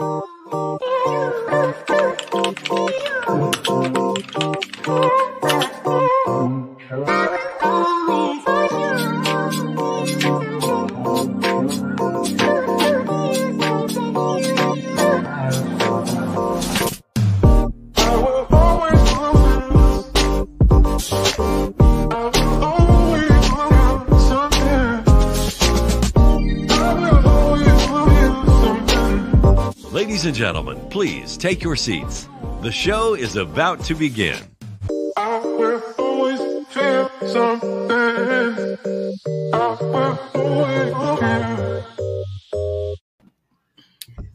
Ladies and gentlemen, please take your seats. The show is about to begin. I will always feel something. I will always feel.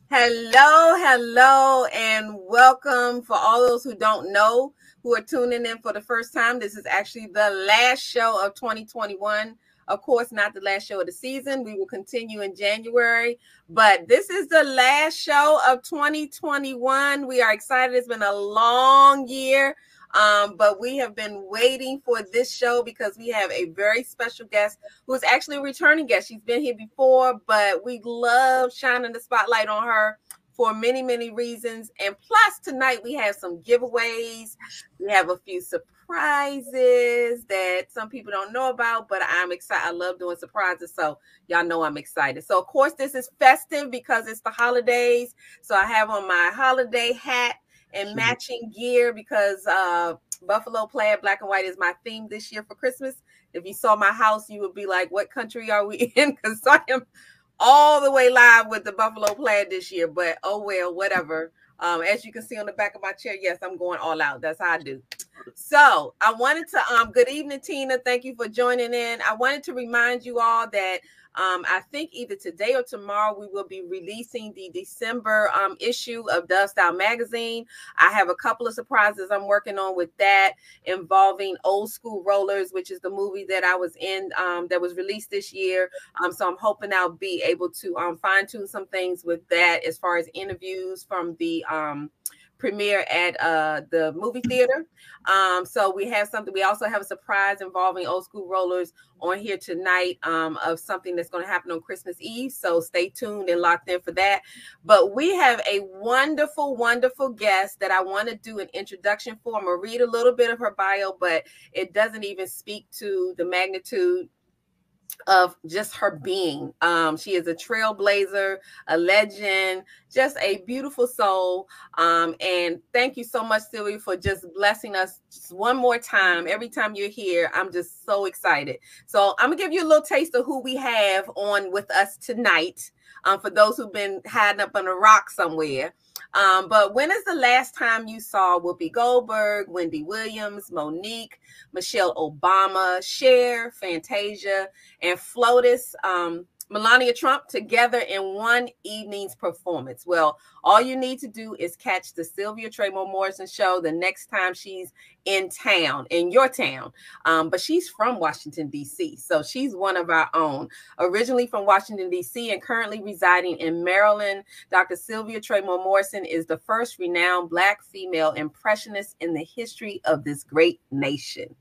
Hello, hello, and welcome for all those who don't know who are tuning in for the first time. This is actually the last show of 2021. Of course, not the last show of the season. We will continue in January, but this is the last show of 2021. We are excited. It's been a long year. Um, but we have been waiting for this show because we have a very special guest who is actually a returning guest. She's been here before, but we love shining the spotlight on her for many, many reasons. And plus, tonight we have some giveaways. We have a few surprises that some people don't know about, but I'm excited. I love doing surprises. So, y'all know I'm excited. So, of course, this is festive because it's the holidays. So, I have on my holiday hat and matching gear because uh, Buffalo plaid black and white is my theme this year for Christmas. If you saw my house, you would be like, "What country are we in?" Because I am all the way live with the Buffalo plaid this year. But oh well, whatever. Um, as you can see on the back of my chair, yes, I'm going all out. That's how I do. So I wanted to um good evening, Tina. Thank you for joining in. I wanted to remind you all that um, I think either today or tomorrow we will be releasing the December um, issue of Dove Style Magazine. I have a couple of surprises I'm working on with that involving Old School Rollers, which is the movie that I was in um, that was released this year. Um, so I'm hoping I'll be able to um, fine tune some things with that as far as interviews from the um, premiere at uh, the movie theater. Um, so we have something. We also have a surprise involving old school rollers on here tonight um, of something that's going to happen on Christmas Eve. So stay tuned and locked in for that. But we have a wonderful, wonderful guest that I want to do an introduction for. I'm gonna read a little bit of her bio, but it doesn't even speak to the magnitude of just her being. Um, she is a trailblazer, a legend, just a beautiful soul. Um, and thank you so much, Sylvia, for just blessing us just one more time. Every time you're here, I'm just so excited. So I'm gonna give you a little taste of who we have on with us tonight. Um, for those who've been hiding up on a rock somewhere. Um, but when is the last time you saw Whoopi Goldberg, Wendy Williams, Monique, Michelle Obama, Cher, Fantasia, and Flotus? Um, Melania Trump together in one evening's performance. Well, all you need to do is catch the Sylvia Traymore Morrison show the next time she's in town, in your town. Um, but she's from Washington, D.C., so she's one of our own. Originally from Washington, D.C., and currently residing in Maryland, Dr. Sylvia Traymore Morrison is the first renowned Black female impressionist in the history of this great nation.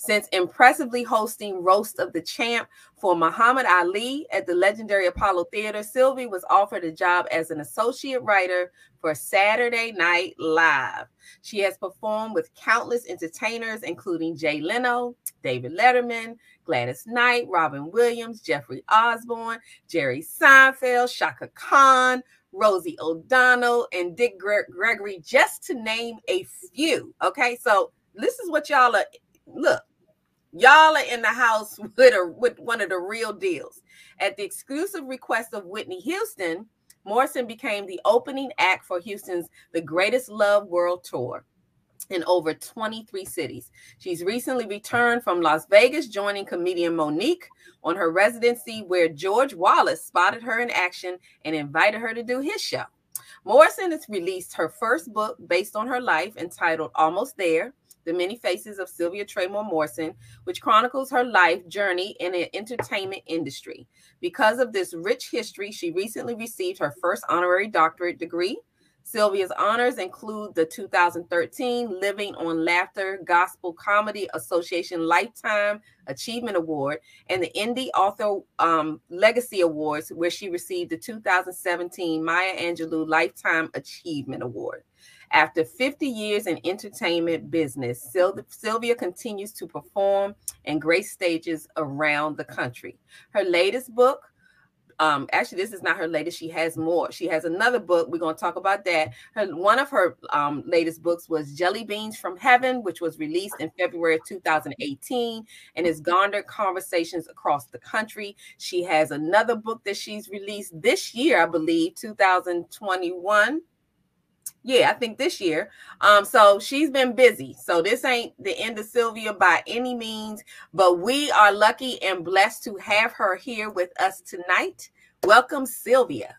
Since impressively hosting Roast of the Champ for Muhammad Ali at the legendary Apollo Theater, Sylvie was offered a job as an associate writer for Saturday Night Live. She has performed with countless entertainers, including Jay Leno, David Letterman, Gladys Knight, Robin Williams, Jeffrey Osborne, Jerry Seinfeld, Chaka Khan, Rosie O'Donnell, and Dick Gre- Gregory, just to name a few. Okay, so this is what y'all are. Look, Y'all are in the house with a with one of the real deals. At the exclusive request of Whitney Houston, Morrison became the opening act for Houston's The Greatest Love World Tour in over 23 cities. She's recently returned from Las Vegas, joining comedian Monique on her residency, where George Wallace spotted her in action and invited her to do his show. Morrison has released her first book based on her life entitled Almost There the Many Faces of Sylvia Traymore Morrison, which chronicles her life journey in the entertainment industry. Because of this rich history, she recently received her first honorary doctorate degree. Sylvia's honors include the 2013 Living on Laughter Gospel Comedy Association Lifetime Achievement Award and the Indie Author um, Legacy Awards, where she received the 2017 Maya Angelou Lifetime Achievement Award. After 50 years in entertainment business, Sylvia continues to perform and grace stages around the country. Her latest book, um actually this is not her latest she has more. She has another book we're going to talk about that. Her one of her um latest books was jelly beans from heaven which was released in february of 2018 and has garnered conversations across the country. She has another book that she's released this year i believe 2021 yeah, I think this year. Um, so she's been busy. So this ain't the end of Sylvia by any means, but we are lucky and blessed to have her here with us tonight. Welcome, Sylvia.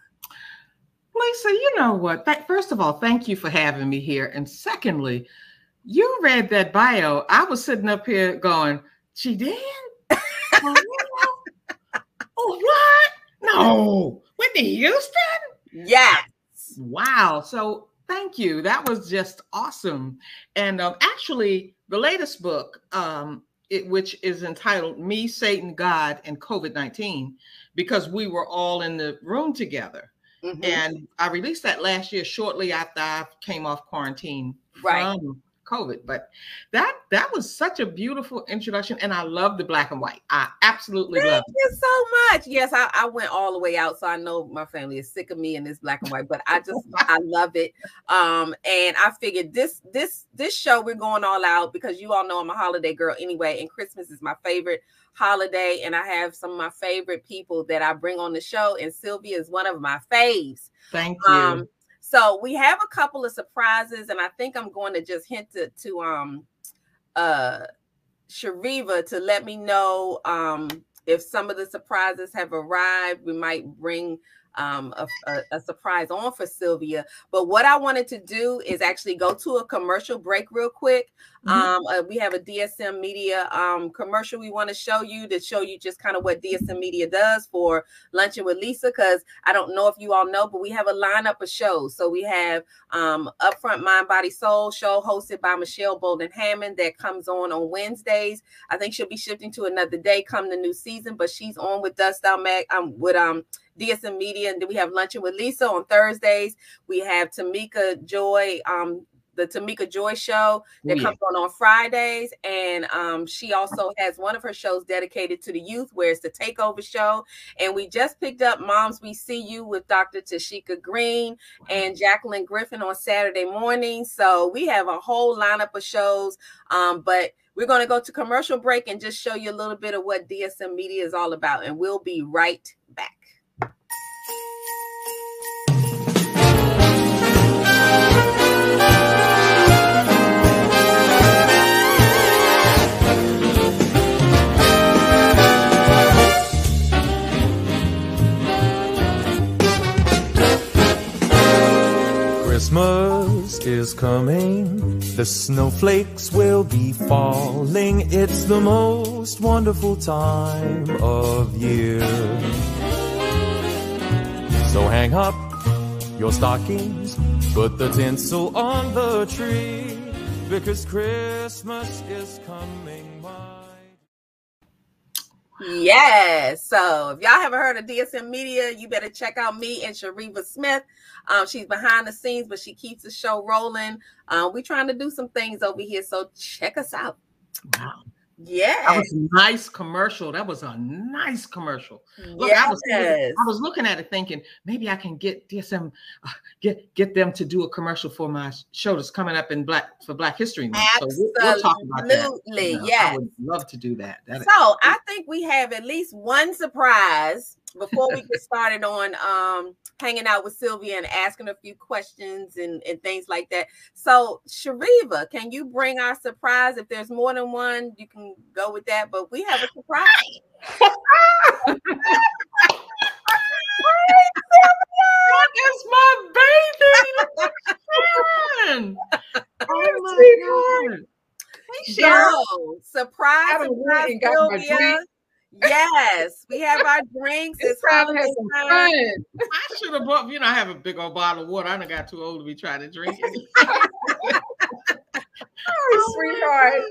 Lisa, you know what? First of all, thank you for having me here. And secondly, you read that bio. I was sitting up here going, she did? oh, what? No. Whitney Houston? Yes. Wow. So Thank you. That was just awesome. And um, actually, the latest book, um, it, which is entitled Me, Satan, God, and COVID 19, because we were all in the room together. Mm-hmm. And I released that last year, shortly after I came off quarantine right. from COVID. But that that was such a beautiful introduction, and I love the black and white. I absolutely Thank love you so much. Yes, I, I, went all the way out, so I know my family is sick of me in this black and white, but I just I love it. Um, and I figured this this this show we're going all out because you all know I'm a holiday girl anyway, and Christmas is my favorite holiday, and I have some of my favorite people that I bring on the show, and Sylvia is one of my faves. Thank you. Um, so we have a couple of surprises, and I think I'm going to just hint to, to um uh Shariva to let me know um if some of the surprises have arrived. We might bring um, a, a, a, surprise on for Sylvia. But what I wanted to do is actually go to a commercial break real quick. Mm-hmm. Um, uh, we have a DSM Media um, commercial we want to show you to show you just kind of what DSM Media does for Luncheon with Lisa. Because I don't know if you all know, but we have a lineup of shows. So we have um, Upfront Mind, Body, Soul show hosted by Michelle Bolden Hammond that comes on on Wednesdays. I think she'll be shifting to another day come the new season, but she's on with Dust Out Mag um, with um DSM Media, and then we have Luncheon with Lisa on Thursdays. We have Tamika Joy, um, the Tamika Joy show that yeah. comes on on Fridays, and um, she also has one of her shows dedicated to the youth, where it's the Takeover Show. And we just picked up Moms We See You with Dr. Tashika Green and Jacqueline Griffin on Saturday morning. So we have a whole lineup of shows, um, but. We're going to go to commercial break and just show you a little bit of what DSM Media is all about. And we'll be right back. Christmas is coming, the snowflakes will be falling. It's the most wonderful time of year. So hang up your stockings, put the tinsel on the tree, because Christmas is coming. Yes. So if y'all haven't heard of DSM Media, you better check out me and Shariva Smith. Um, she's behind the scenes, but she keeps the show rolling. Uh, we're trying to do some things over here. So check us out. Wow. Yeah, that was a nice commercial. That was a nice commercial. Look, yes. I was I was looking at it thinking maybe I can get DSM uh, get get them to do a commercial for my show that's coming up in Black for Black History Month. Absolutely, so we'll, we'll talk about that. You know, yes. I would love to do that. that so I think we have at least one surprise before we get started on um, hanging out with Sylvia and asking a few questions and, and things like that. So, Shariva, can you bring our surprise? If there's more than one, you can go with that. But we have a surprise. that is my baby. Sharon. Oh my God. Hey, Sharon. surprise, surprise, Sylvia. Yes, we have our drinks. It's It's time to some time. fun. I should have bought, you know, I have a big old bottle of water. I done got too old to be trying to drink it. Oh, sweetheart.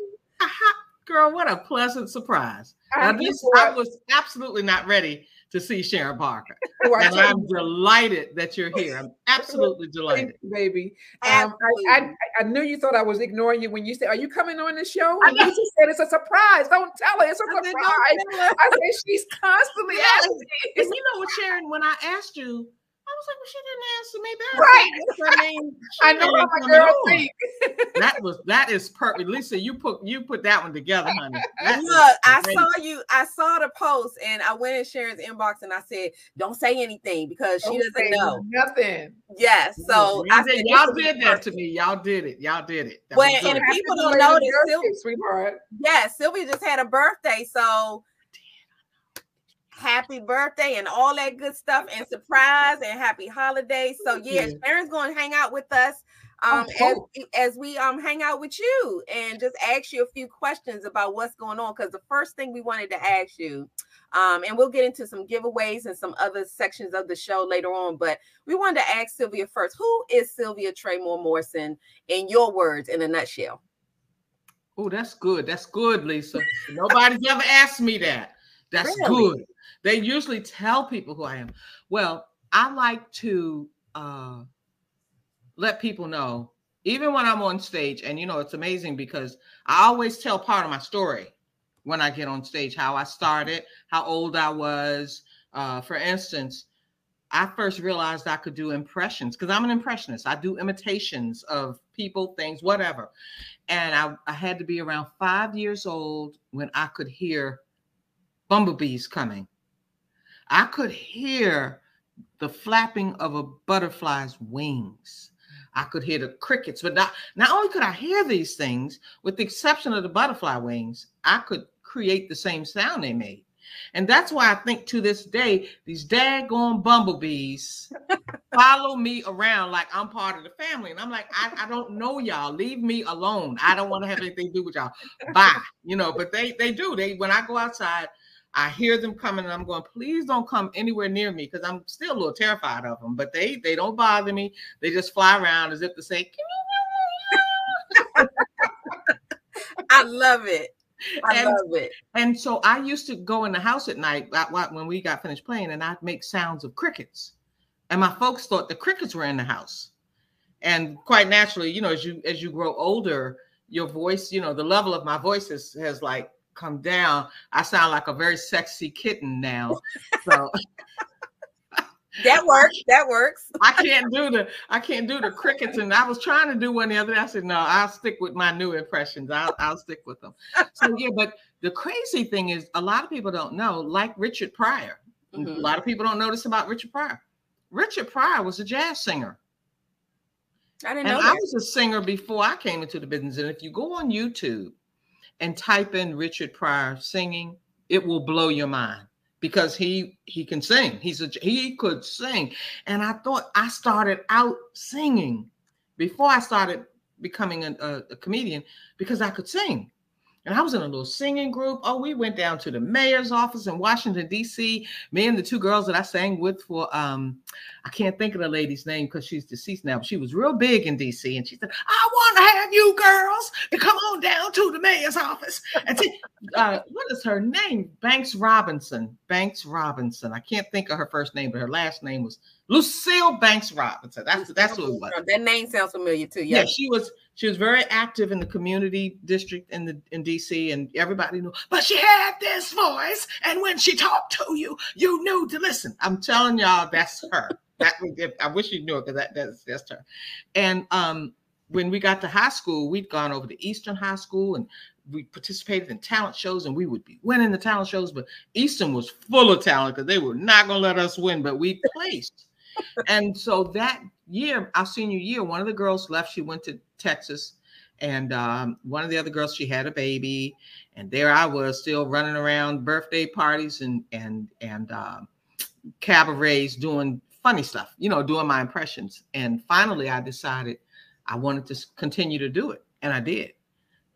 Girl, what a pleasant surprise. I Now, this, I was absolutely not ready to see Sharon Parker. Oh, I And told I'm delighted that you're here. I'm absolutely Thank delighted. you, baby. Um, I, I, I knew you thought I was ignoring you when you said, "Are you coming on the show?" And you just said it's a surprise. Don't tell her it's a I surprise. "Don't tell her." I said she's constantly Yes. asking. And you know what, Sharon, when I asked you, I was like, well, she didn't answer me back. Right. I mean, I know ain't how my girl think. That was that is perfect. Lisa, you put you put that one together, honey. That is Look, I saw you. I saw the post, and I went in Sharon's inbox, and I said, "Don't say anything because she Don't doesn't know." Nothing. Yes. So I said, y'all this will be did that to me. Y'all did it. Y'all did it. That Well, and if people don't know that birthday, Sylvia, sweetheart. yeah, Sylvia just had a birthday, so happy birthday and all that good stuff, and surprise and happy holidays. So yeah. Sharon's going to hang out with us. Oh, Um, as, as we um hang out with you and just ask you a few questions about what's going on, because the first thing we wanted to ask you, um, and we'll get into some giveaways and some other sections of the show later on, but we wanted to ask Sylvia first, who is Sylvia Traymore Morrison in your words in a nutshell? Oh, that's good. That's good, Lisa. Nobody's ever asked me that. That's Really? good. They usually tell people who I am. Well, I like to uh, let people know, even when I'm on stage, and you know, it's amazing because I always tell part of my story when I get on stage, how I started, how old I was. Uh, for instance, I first realized I could do impressions because I'm an impressionist. I do imitations of people, things, whatever. And I, I had to be around five years old when I could hear bumblebees coming. I could hear the flapping of a butterfly's wings. I could hear the crickets, but not, not only could I hear these things, with the exception of the butterfly wings, I could create the same sound they made. And that's why I think to this day, these daggone bumblebees follow me around like I'm part of the family. And I'm like, I, I don't know y'all. Leave me alone. I don't want to have anything to do with y'all. Bye. You know, but they they do. They when I go outside, I hear them coming and I'm going, please don't come anywhere near me because I'm still a little terrified of them. But they they don't bother me. They just fly around as if to say, I love it. I And- love it. And so I used to go in the house at night uh, when we got finished playing, and I'd make sounds of crickets. And my folks thought the crickets were in the house. And quite naturally, you know, as you as you grow older, your voice, you know, the level of my voice has, has like come down. I sound like a very sexy kitten now. So That works. That works. I can't do the I can't do the crickets. And I was trying to do one the other day. I said, no, I'll stick with my new impressions. I'll I'll stick with them. So yeah, but the crazy thing is a lot of people don't know, like Richard Pryor. A Mhm. lot of people don't know this about Richard Pryor. Richard Pryor was a jazz singer. I didn't And know I was a singer before I came into the business. And if you go on YouTube and type in Richard Pryor singing, it will blow your mind because he he can sing. He's a he could sing. And I thought I started out singing before I started becoming a, a, a comedian because I could sing. And I was in a little singing group. Oh, we went down to the mayor's office in Washington, D.C. Me and the two girls that I sang with for um, I can't think of the lady's name because she's deceased now, but she was real big in DC. And she said, I want to have you girls to come on down to the mayor's office. And see, uh, what is her name? Banks Robinson. Banks Robinson. I can't think of her first name, but her last name was Lucille Banks Robinson. That's that's who it was. That name sounds familiar too. Yeah, Yeah. she was she was very active in the community district in the in DC, and everybody knew. But she had this voice, and when she talked to you, you knew to listen. I'm telling y'all, that's her. That I wish you knew it because that, that's that's her. And um, when we got to high school, we'd gone over to Eastern High School, and we participated in talent shows, and we would be winning the talent shows. But Eastern was full of talent because they were not going to let us win, but we placed. And so that year, our senior year, one of the girls left. She went to Texas, and um, one of the other girls, she had a baby, and there I was still running around birthday parties and and and um, cabarets doing funny stuff, you know, doing my impressions. And finally, I decided I wanted to continue to do it, and I did.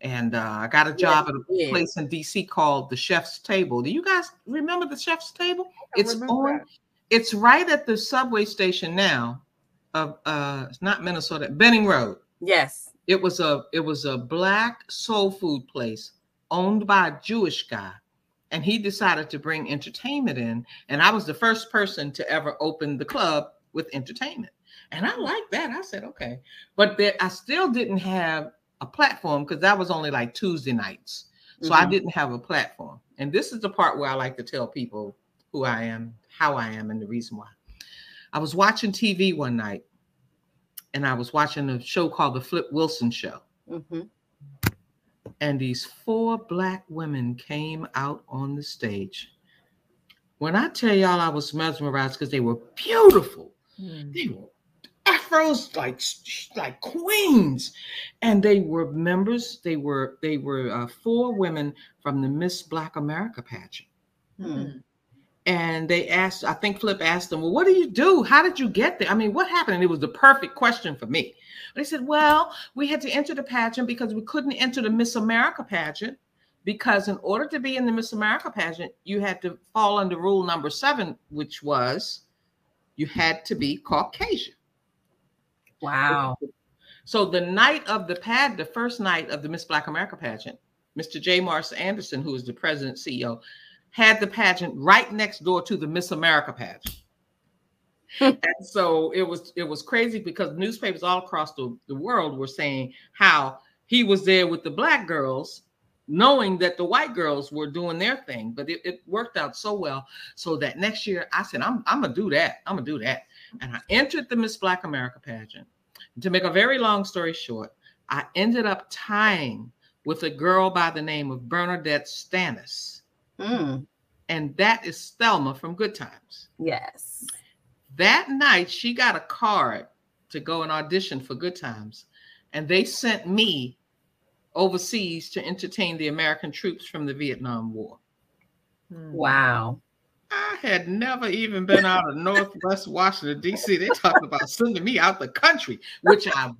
and uh, I got a job at a place in DC called the Chef's Table. Do you guys remember the Chef's Table? It's on. that. It's right at the subway station now of uh, it's not Minnesota, Benning Road. Yes. It was a it was a black soul food place owned by a Jewish guy, and he decided to bring entertainment in. And I was the first person to ever open the club with entertainment, and I liked that. I said okay, but there, I still didn't have a platform because that was only like Tuesday nights, so I Mhm. didn't have a platform. And this is the part where I like to tell people who I am, how I am, and the reason why. I was watching TV one night, and I was watching a show called The Flip Wilson Show Mhm. and these four black women came out on the stage. When I tell y'all I was mesmerized because they were beautiful, they were afros like like queens, and they were members. They were they were uh, four women from the Miss Black America pageant, Hmm. And they asked. I think Flip asked them, "Well, what do you do? How did you get there? I mean, what happened?" And it was the perfect question for me. They said, Well, we had to enter the pageant because we couldn't enter the Miss America pageant. Because in order to be in the Miss America pageant, you had to fall under rule number seven, which was you had to be Caucasian. Wow. So the night of the pad, the first night of the Miss Black America pageant, Mr. J. Morris Anderson, who is the president CEO, had the pageant right next door to the Miss America pageant. Hmm. and so it was it was crazy because newspapers all across the, the world were saying how he was there with the black girls knowing that the white girls were doing their thing but it, it worked out so well. So that next year i said i'm, I'm gonna do that. I'm gonna do that. And i entered the miss black america pageant. To make a very long story short i ended up tying with a girl by the name of bernadette stanis Mm. and that is thelma from good times Yes. that night she got a card to go and audition for good times and they sent me overseas to entertain the american troops from the vietnam war Wow. i had never even been out of northwest washington d.c they talked about sending me out the country which i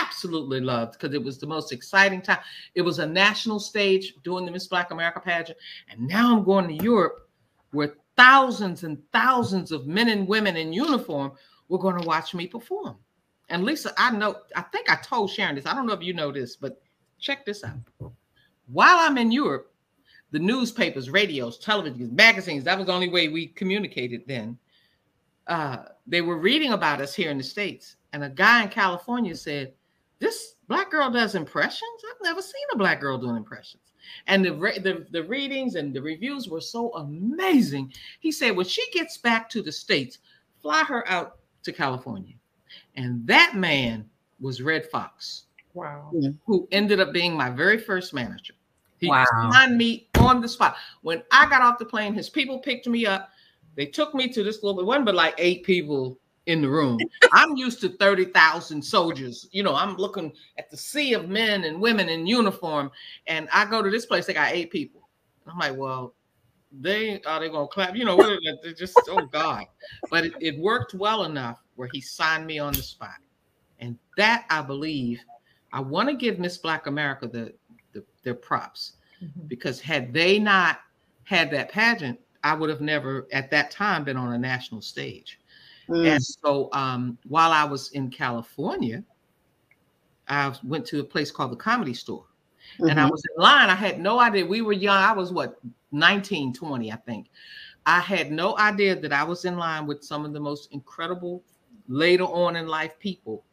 absolutely loved because it was the most exciting time it was a national stage doing the miss black america pageant and now i'm going to europe where thousands and thousands of men and women in uniform were going to watch me perform. And Lisa, I know, I think I told Sharon this. I don't know if you know this, but check this out. While I'm in Europe, the newspapers, radios, televisions, magazines, that was the only way we communicated then. Uh, they were reading about us here in the States. And a guy in California said, This black girl does impressions? I've never seen a black girl doing impressions and the, re- the the readings and the reviews were so amazing. He said when she gets back to the states, fly her out to California, and that man was Redd Foxx, Wow. who ended up being my very first manager. He Wow. signed me on the spot. When I got off the plane, his people picked me up. They took me to this little. one, but like eight people in the room. I'm used to 30,000 soldiers. You know, I'm looking at the sea of men and women in uniform. And I go to this place, they got eight people. I'm like, well, they are they gonna clap? You know, they- they're just oh God. But it, it worked well enough where he signed me on the spot. And that I believe, I want to give Miss Black America the, the their props Mhm. because had they not had that pageant, I would have never at that time been on a national stage. Mm. And so um, while I was in California, I went to a place called the Comedy Store. And I Mhm. was in line. I had no idea. We were young. I was what, 19, 20, I think. I had no idea that I was in line with some of the most incredible later on in life people.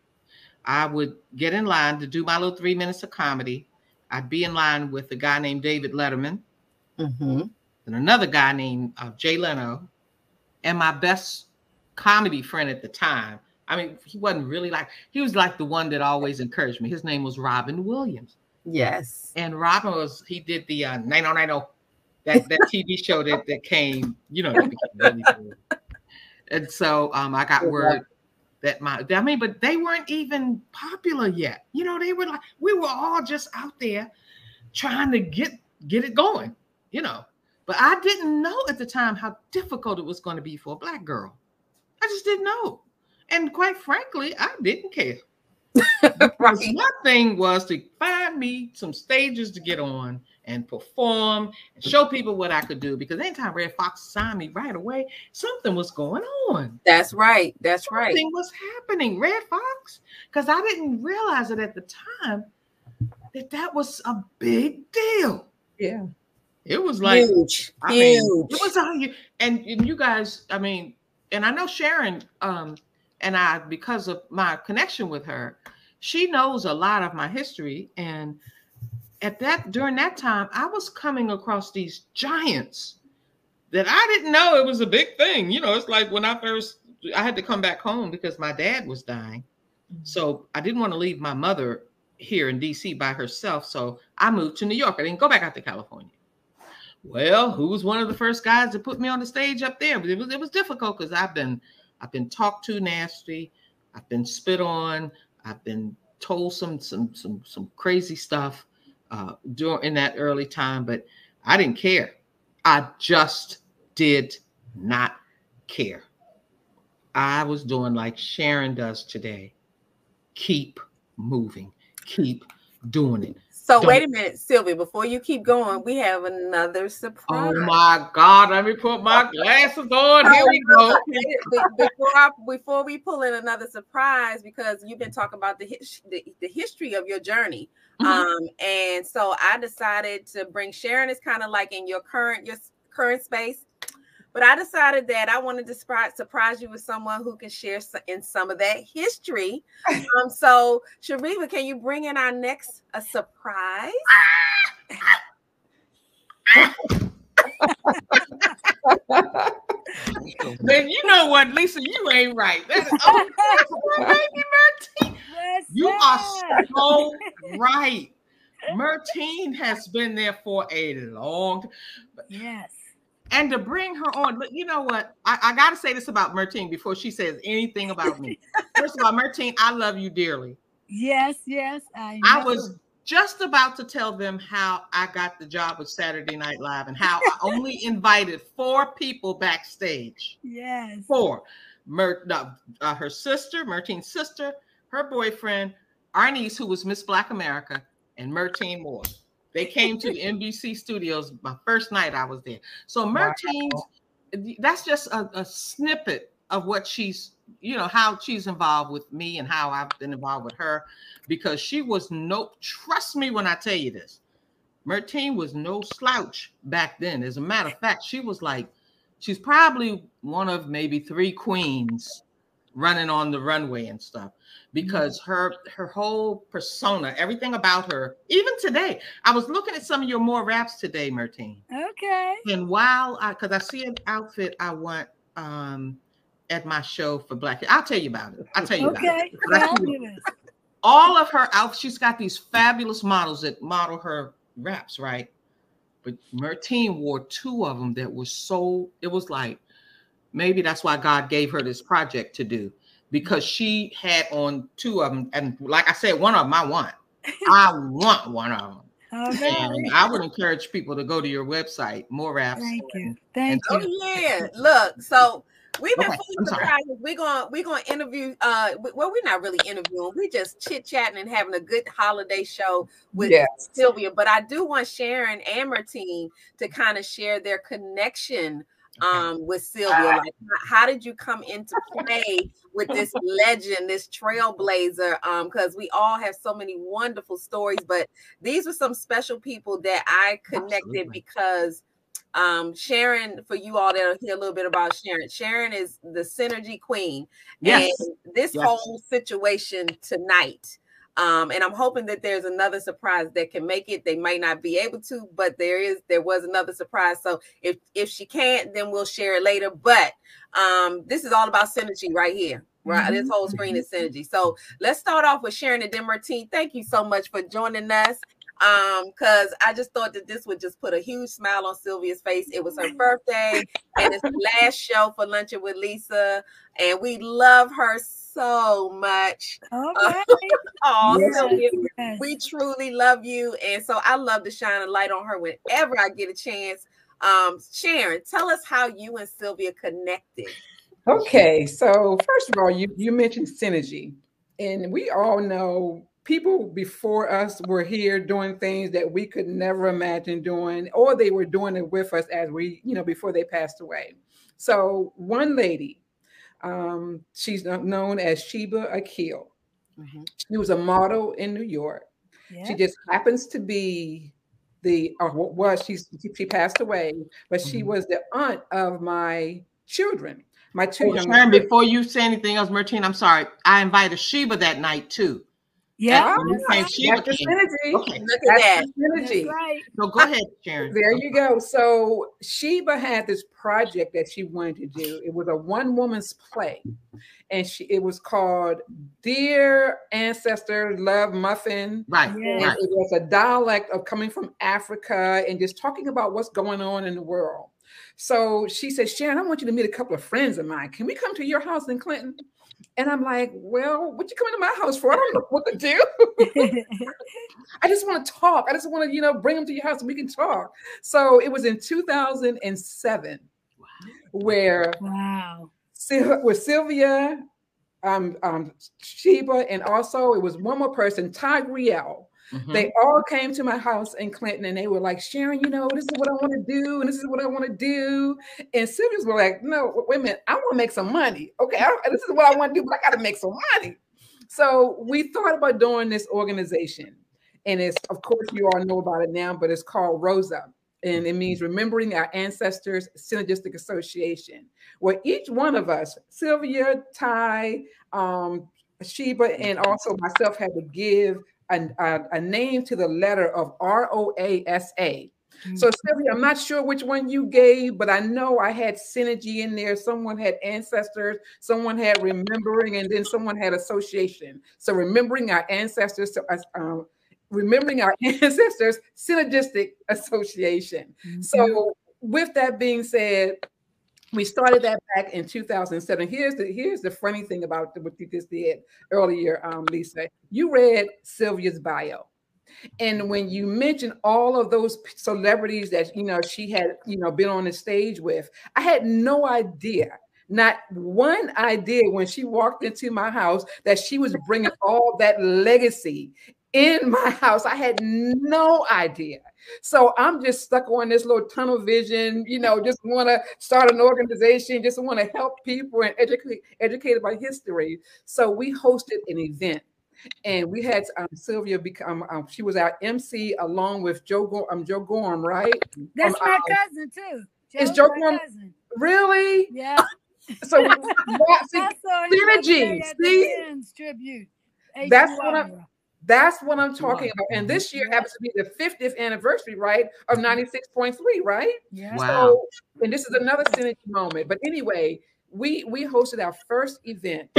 I would get in line to do my little three minutes of comedy. I'd be in line with a guy named David Letterman Mhm. and another guy named uh, Jay Leno, and my best comedy friend at the time. I mean, he wasn't really like he was like the one that always encouraged me. His name was Robin Williams, Yes. and Robin was he did the uh, 9090 that that TV show that that came, you know, really. And so um, I got word that my I mean, but they weren't even popular yet. You know, they were like we were all just out there trying to get get it going, you know. But I didn't know at the time how difficult it was going to be for a black girl. I just didn't know. And quite frankly, I didn't care. Right. my thing was to find me some stages to get on and perform and show people what I could do. Because anytime Redd Foxx signed me right away, something was going on. That's right. That's right. Something was happening, Redd Foxx. Because I didn't realize it at the time that that was a big deal. Yeah. It was like huge, I mean, it was you and, and you guys, I mean, and I know Sharon um and I because of my connection with her, she knows a lot of my history and at that during that time I was coming across these giants that I didn't know it was a big thing. You know, it's like when I first I had to come back home because my dad was dying. So I didn't want to leave my mother here in DC by herself. So I moved to New York. I didn't go back out to California. Well, who was one of the first guys to put me on the stage up there? But it was it was difficult because I've been I've been talked to nasty, I've been spit on, I've been told some some some some crazy stuff uh during in that early time, but I didn't care. I just did not care. I was doing like Sharon does today. Keep moving, keep doing it. So Don't- wait a minute, Sylvia. Before you keep going, we have another surprise. Oh my God, let me put my glasses on. Here we go. Before I, before we pull in another surprise, because you've been talking about the his, the, the history of your journey, Mhm. um, and so I decided to bring Sharon is kind of like in your current your current space, but I decided that I wanted to surprise surprise you with someone who can share in some of that history. Um, so Shariva, can you bring in our next a surprise? Then you know what, Lisa, you ain't right. That is, oh, that's baby Mertine. What's You are so right. Mertine has been there for a long. Yes. And to bring her on, look, you know what? I, I got to say this about Mertine before she says anything about me. First of all, Mertine, I love you dearly. Yes, yes. I, I was just about to tell them how I got the job with Saturday Night Live and how I only invited four people backstage. Yes. Four. Mer, no, uh, her sister, Mertine's sister, her boyfriend, our niece, who was Miss Black America, and Mertine Moore. They came to the NBC studios my first night I was there. So Mertine's, that's just a, a snippet of what she's, you know, how she's involved with me and how I've been involved with her, because she was no, trust me when I tell you this, Mertine was no slouch back then. As a matter of fact, she was like, she's probably one of maybe three queens running on the runway and stuff because her her whole persona everything about her even today i was looking at some of your more raps today mertine Okay. and while i because i see an outfit i want um at my show for black i'll tell you about it i'll tell you about Okay. it Let's it all of her outfits, she's got these fabulous models that model her wraps, right? But Mertine wore two of them that were so, it was like, maybe that's why God gave her this project to do because she had on two of them. And like I said, one of them I want. I want one of them. Okay. And I would encourage people to go to your website, more raps. Thank you. Thank Oh you. yeah, look. So we've been Okay, full I'm of sorry. surprises. We're gonna we're gonna interview. Uh, well, we're not really interviewing. We're just chit chatting and having a good holiday show with Yes. Sylvia. But I do want Sharon and Martine to kind of share their connection um with Sylvia. Like, how- did you come into play with this legend, this trailblazer? Um, because we all have so many wonderful stories, but these were some special people that I connected Absolutely. because um Sharon, for you all that'll hear a little bit about Sharon. Sharon is the synergy queen. Yes. And this Yes. whole situation tonight. Um, and I'm hoping that there's another surprise that can make it. They might not be able to, but there is there was another surprise. So if if she can't, then we'll share it later. But um, this is all about synergy right here. Right, this whole screen is synergy. So let's start off with Sharon and then Martine. Thank you so much for joining us. Um, because I just thought that this would just put a huge smile on Sylvia's face. It was her birthday, and it's the last show for Luncheon with Lisa, and we love her so much. Okay. Oh, Yes. Sylvia, Yes. we truly love you, and so I love to shine a light on her whenever I get a chance. Um, Sharon, tell us how you and Sylvia connected. Okay, so first of all, you you mentioned synergy, and we all know people before us were here doing things that we could never imagine doing, or they were doing it with us as we, you know, before they passed away. So one lady, um, she's known as Sheba Akil. Mhm. She was a model in New York. Yeah. She just happens to be the or what was she's she passed away, but she Mhm. was the aunt of my children. My two Oh, young Sharon, before you say anything else, Martine, I'm sorry. I invited Sheba that night too. Yeah. Ah, That's Saying That's the synergy. Okay. Look at That's that. synergy. Right. So go ahead, Sharon. There you go. So Sheba had this project that she wanted to do. It was a one woman's play, and she it was called "Dear Ancestor Love Muffin." Right. Yeah. Right. it was a dialect of coming from Africa and just talking about what's going on in the world. So she said, Sharon, I want you to meet a couple of friends of mine. Can we come to your house in Clinton? And I'm like, well, what you coming to my house for? I don't know what to do. I just want to talk. I just want to, you know, bring them to your house and we can talk. So it was in 2007 where wow. Sil- with Sylvia, um, um, Sheba, and also it was one more person, Ty Griel. Mhm. They all came to my house in Clinton and they were like, Sharon, you know, this is what I want to do, and this is what I want to do. And Sylvia's were like, no, wait a minute, I want to make some money. Okay, I, this is what I want to do, but I got to make some money. So we thought about doing this organization. And it's, of course, you all know about it now, but it's called ROSA. And it means Remembering Our Ancestors Synergistic Association, where each one of us, Sylvia, Ty, um, Sheba, and also myself, had to give a, a, a name to the letter of R O A S A. So Sylvia, I'm not sure which one you gave, but I know I had synergy in there. Someone had ancestors, someone had remembering, and then someone had association. So remembering our ancestors, so, uh, um, remembering our ancestors, synergistic association. Mm-hmm. So with that being said, we started that back in 2007. Here's the here's the funny thing about what you just did earlier, um, Lisa. You read Sylvia's bio. And when you mentioned all of those celebrities that you know she had you know been on the stage with, I had no idea, not one idea when she walked into my house that she was bringing all that legacy in my house. I had no idea. So I'm just stuck on this little tunnel vision, you know, just want to start an organization, just want to help people and educate educate about history. So we hosted an event and we had um, Sylvia become um, she was our MC along with Joe Go- um, Joe Gorm, right? That's Um, my cousin too. is Joe Gorm- cousin. Really? Yeah. So yeah, see, I saw him the other synergy, see? Tribute. That's what I'm-. That's what I'm talking about. Mhm. And this year happens to be the 50th anniversary, right, of 96.3, right? Yeah. Wow. So, and this is another synergy moment. But anyway, we we hosted our first event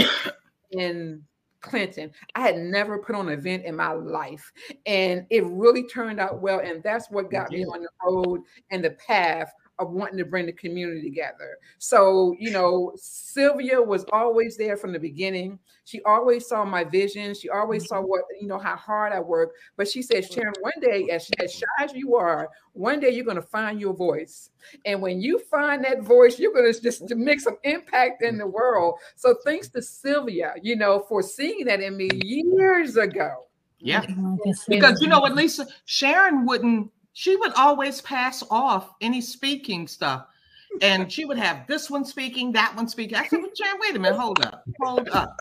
in Clinton. I had never put on an event in my life, and it really turned out well. And that's what got me on the road and the path of wanting to bring the community together. So, you know, Sylvia was always there from the beginning. She always saw my vision. She always saw mm-hmm. what, you know, how hard I work. But she said, Sharon, one day, as, as shy as you are, one day you're going to find your voice. And when you find that voice, you're going to just to make some impact in the world. So thanks to Sylvia, you know, for seeing that in me years ago. Yeah. Like I said, Because you know what, Lisa, Sharon wouldn't, she would always pass off any speaking stuff. And she would have this one speaking, that one speaking. I said, well, Sharon, wait a minute, hold up, hold up.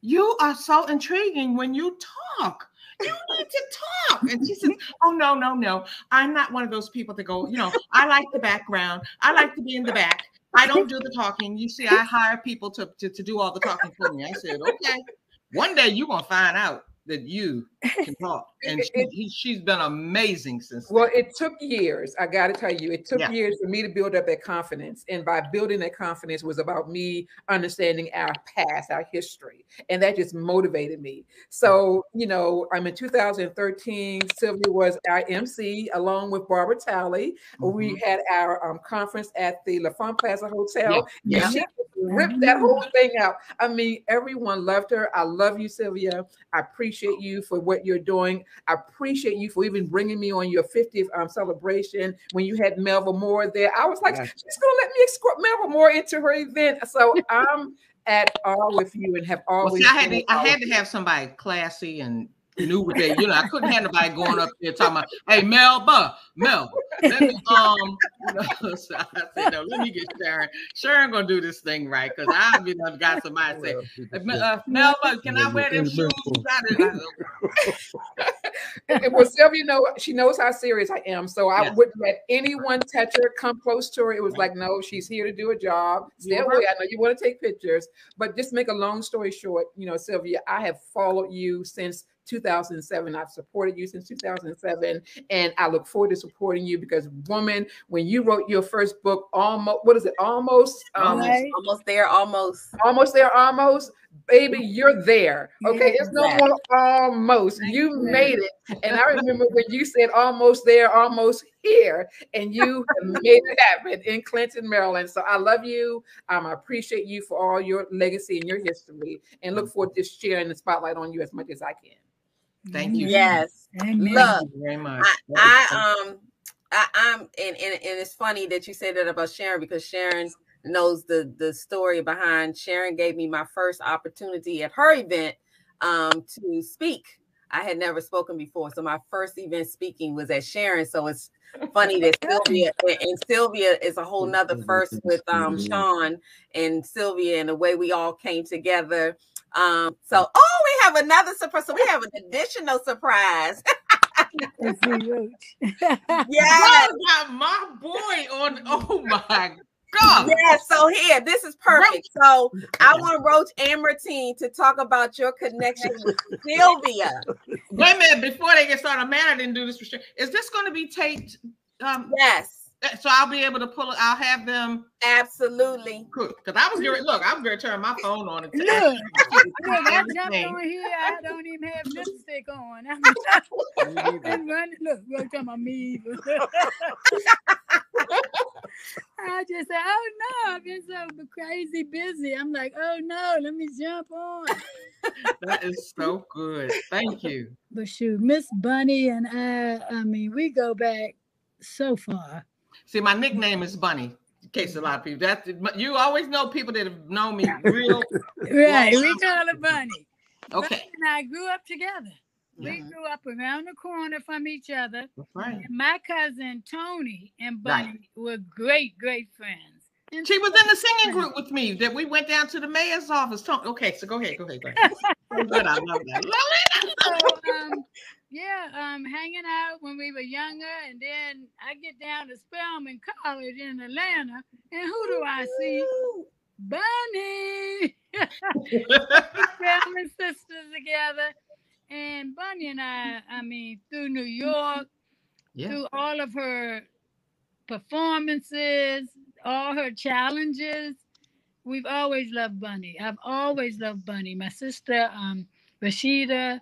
You are so intriguing when you talk. You need to talk. And she says, Oh, no, no, no. I'm not one of those people that go, you know, I like the background. I like to be in the back. I don't do the talking. You see, I hire people to, to, to do all the talking for me. I said, Okay. One day you're gonna find out that you can talk. And she, he, she's been amazing since Well, it took years. I got to tell you, it took Yeah. years for me to build up that confidence. And by building that confidence was about me understanding our past, our history. And that just motivated me. So, you know, I'm in 2013. Sylvia was our MC along with Barbara Talley. We Mhm. had our um, conference at the L'Enfant Plaza Hotel. Yeah. And she ripped that whole thing out. I mean, everyone loved her. I love you, Sylvia. I appreciate you for what you're doing. I appreciate you for even bringing me on your 50th um, celebration when you had Melba Moore there. I was like, Yeah. she's going to let me escort Melba Moore into her event. So I'm at all with you and have Well, always. see, I had to, I had to have somebody classy and knew what they, you know, I couldn't have nobody going up there talking about, hey, Melba, Mel, let me, um, you know, so I said, no, let me get Sharon. Sharon gonna do this thing right because I've been I've got somebody say, uh, Melba, can I wear them shoes? And well, Sylvia, know she knows how serious I am, so I Yes. wouldn't let anyone touch her, come close to her. It was like, no, she's here to do a job. Stay away. I know you want to take pictures, but just make a long story short, you know, Sylvia, I have followed you since 2007. I've supported you since 2007, and I look forward to supporting you because, woman, when you wrote your first book, almost what is it? Almost, um, Right. Almost there, almost. almost there, almost, baby, you're there. Okay, Yeah, it's no more almost. You made it. And I remember when you said almost there, almost here, and you made it happen in Clinton, Maryland. So I love you. Um, I appreciate you for all your legacy and your history, and look forward to sharing the spotlight on you as much as I can. Thank you. Yes. Amen. Look, Thank you very much. I um I, I'm and, and and it's funny that you say that about Sharon because Sharon knows the the story behind Sharon gave me my first opportunity at her event um to speak. I had never spoken before, so my first event speaking was at Sharon. So it's funny that Sylvia and, and Sylvia is a whole nother first with um Sean and Sylvia and the way we all came together. Um, so oh, we have another surprise. So we have an additional surprise. Let's see, Roach. yes. Got my boy on. Oh my God. Yeah, so here, this is perfect. So I want Roach and Martine to talk about your connection with Sylvia. Wait a minute before they get started. Man, I didn't do this for sure. Is this going to be taped? Um, Yes, so I'll be able to pull it. I'll have them absolutely. because I was going. Look, I was going to turn my phone on and Look, Look, I jumped on here. I don't even have lipstick on. I'm been running. Look, you're talking about me. I just said, oh no, I've been so crazy busy. I'm like, oh no, let me jump on. That is so good. Thank you. But shoot, Miss Bunny and I, I mean, we go back so far. See, my nickname is Bunny. In case a lot of people that you always know people that have known me real. Right, we call her Bunny. Okay, Bunny and I grew up together. We Yeah. grew up around the corner from each other. that's right. And my cousin Tony and Right. Bunny were great, great friends. And She was in the singing group with me that we went down to the mayor's office. Okay, so go ahead, go ahead, go ahead. So I love that. So, um, yeah, um, hanging out when we were younger, and then I get down to Spelman College in Atlanta, and who do I see? Bunny. Spelman sisters together, and Bunny and I, I mean, through New York, Yeah. through all of her performances, all her challenges. We've always loved Bunny. I've always loved Bunny. My sister, um, Rashida,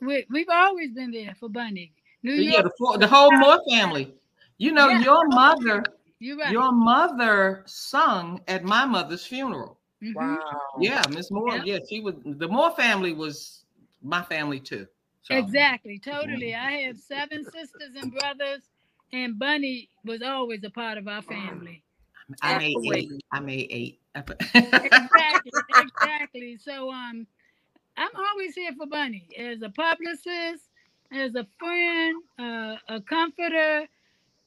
we, we've always been there for Bunny. New Yeah, York, the, full- the whole Moore family. You know, Yeah. your mother, you're right. your mother sung at my mother's funeral. Mhm. Wow. Yeah, Miss Moore. Yeah. Yeah, she was. The Moore family was my family too. So, Exactly, totally. I have seven sisters and brothers, and Bunny was always a part of our family. I made eight. I made eight. exactly, exactly. So um, I'm always here for Bunny as a publicist, as a friend, uh, a comforter,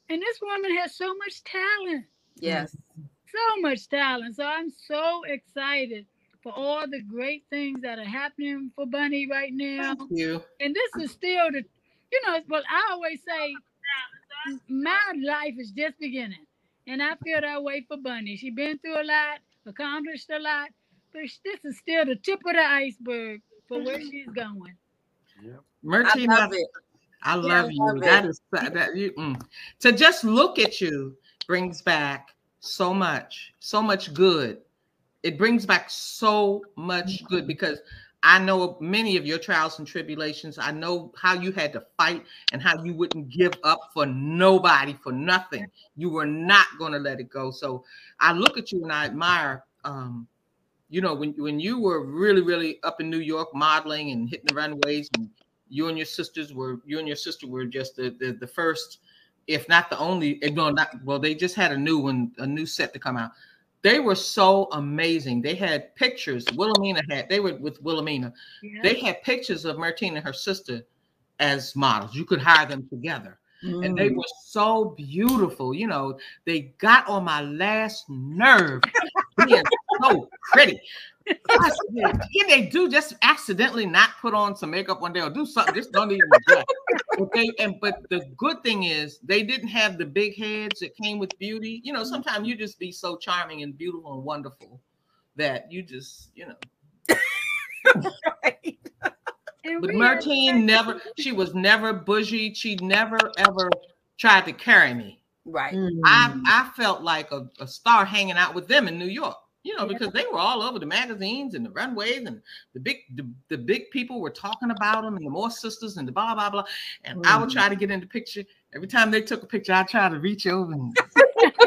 and this woman has so much talent, Yes. so much talent. So I'm so excited for all the great things that are happening for Bunny right now. Thank you. And this is still the, you know, well, I always say my life is just beginning. And I feel that way for Bunny. She's been through a lot, accomplished a lot, this is still the tip of the iceberg for where she's going. I Martina, love it. I Yeah, love I you. love That it. is that you mm. to just look at you brings back so much, so much good. It brings back so much good because I know many of your trials and tribulations. I know how you had to fight and how you wouldn't give up for nobody for nothing. You were not going to let it go. So I look at you and I admire um you know when when you were really really up in New York modeling and hitting the runways and you and your sisters were you and your sister were just the the, the first if not the only eh, no not well they just had a new one a new set to come out they were so amazing. They had pictures. Wilhelmina had they were with Wilhelmina. Yeah. They had pictures of Martina and her sister as models. You could hire them together. And they Mm. were so beautiful. You know, they got on my last nerve being so pretty. I said, Can they do just accidentally not put on some makeup one day or do something? Just don't even do it. But they and but the good thing is they didn't have the big heads that came with beauty. You know, sometimes you just be so charming and beautiful and wonderful that you just, you know. And But we Martine never, she was never bougie. She never ever tried to carry me. Right. I Mm. I felt like a, a star hanging out with them in New York. You know, because they were all over the magazines and the runways, and the big the, the big people were talking about them, and the Moore sisters and the blah blah blah. And I would Mm. try to get in the picture. Every time they took a picture, I try to reach over and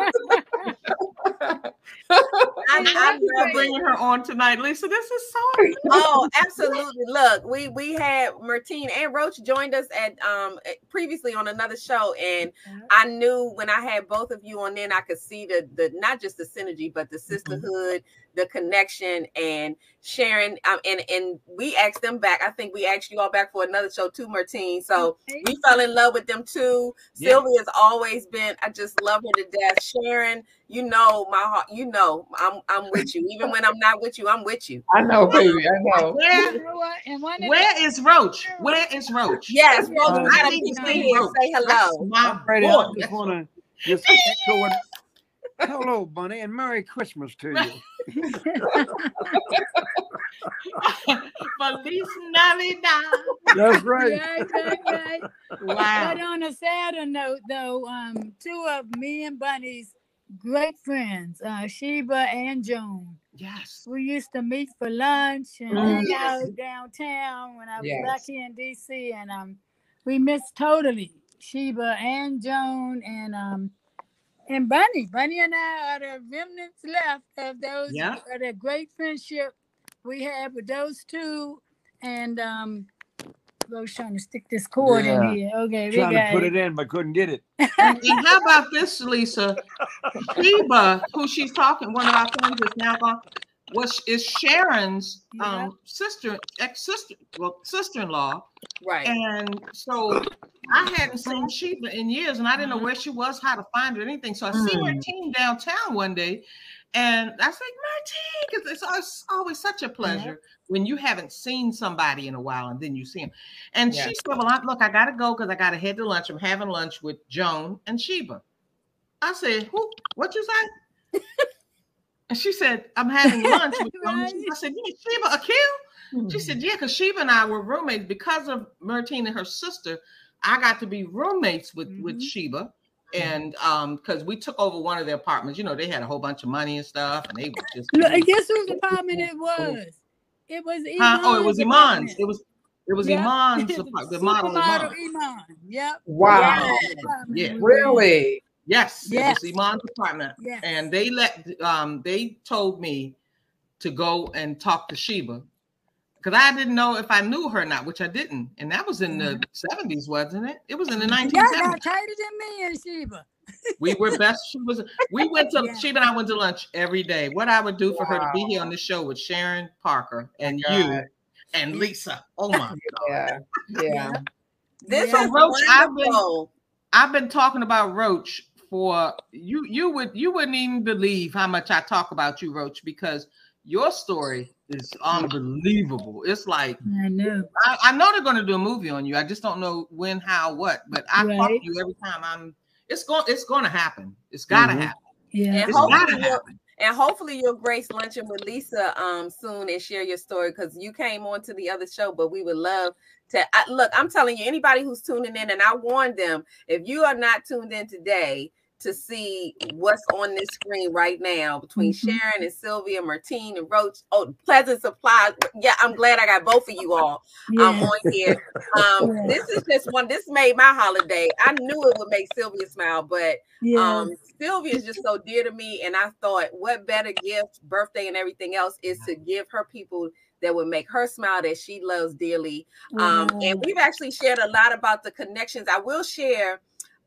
I, And I that's I'm love it. bringing her on tonight, Lisa. This is so Oh, absolutely. Look, we we had Martine and Roach joined us at um previously on another show, and I knew when I had both of you on, then I could see the the not just the synergy, but the sisterhood, the connection, and sharing. Um, and and we asked them back. I think we asked you all back for another show too, Martine. So we fell in love with them too. Yeah. Sylvia's always been. I just love her to death. Sharon, you know my heart. You know I'm I'm with you. Even when I'm not with you, I'm with you. I know, baby. I know. where You know what? And one where is Roach? Where is Roach? Yes, Roach, Uh, you I be need to here see and Roach. say hello. That's my I'm boy. Just just echo it. Hello, Bunny, and Merry Christmas to you. Feliz Navidad. That's right. Right, right, right. Wow. But on a sadder note, though, um, two of me and Bunny's great friends, uh, Sheba and Joan, Yes. we used to meet for lunch and Mm. hang Yes. out downtown when I was Yes. back here in DC, and um, we missed totally Sheba and Joan and um. And Bunny, Bunny and I are the remnants left of those Yeah. of that great friendship we had with those two. And um, I was trying to stick this cord Yeah. in here. Okay, we Trying to got put it. it in, but couldn't get it. And, and how about this, Lisa? Sheba, who she's talking, one of our friends is now gone, was is Sharon's Yeah. um sister, ex-sister, well, sister-in-law. Right. And so I hadn't seen Sheba in years, and I didn't know where she was, how to find her, anything. So I see Mm. Martine downtown one day, and I said, Martine, because it's, always- always such a pleasure when you haven't seen somebody in a while and then you see them. And Yeah. she said, Well, I, look, I got to go because I got to head to lunch. I'm having lunch with Joan and Sheba. I said, Who? What you say? and she said, I'm having lunch with Joan. and I said, Yeah, Sheba Akil? She said, Yeah, because Sheba and I were roommates because of Martine and her sister. I got to be roommates with with Mhm. Sheba. And um, because we took over one of their apartments, you know, they had a whole bunch of money and stuff, and they were just Look, guess whose apartment it was? It was Huh? Oh, it was Iman's Iman's. apartment. It was it was Yep. Iman's apart- the model Iman. Iman. Yep. Wow. Yes. Apartment Yeah. we were in. Really? Yes, Yes. it was Iman's apartment. Yes. And they let um they told me to go and talk to Sheba. Because I didn't know if I knew her or not, which I didn't. And that was in the mm-hmm. 70s, wasn't it? It was in the Y'all 1970s. got tighter than me and Sheba. We were best. She was. We went to Yeah. Sheba and I went to lunch every day. What I would do for her to be here on the show with Sharon Parker oh and you and Lisa. Oh my God. Yeah. Yeah. This Yeah. is Roach, I've been- wonderful. I've been talking about Roach for you. You would you wouldn't even believe how much I talk about you, Roach, because your story is unbelievable. It's like I know. I, I know they're going to do a movie on you. I just don't know when, how, what. But I talk Right. to you every time I'm. It's going. It's going to happen. It's got to Mhm. happen. Yeah. And It's got to hopefully, you'll, happen. and hopefully you'll grace luncheon with Lisa um soon and share your story because you came on to the other show. But we would love to I, look. I'm telling you, anybody who's tuning in, and I warned them if you are not tuned in today to see what's on this screen right now between Mhm. Sharon and Sylvia, Martine and Roach. Oh, Pleasant Supply. Yeah, I'm glad I got both of you all um, Yeah. on here. Um, Yeah. this is just one. This made my holiday. I knew it would make Sylvia smile, but Yeah. um, Sylvia is just so dear to me, and I thought, what better gift, birthday and everything else, is to give her people that would make her smile that she loves dearly. Um, Wow. and we've actually shared a lot about the connections. I will share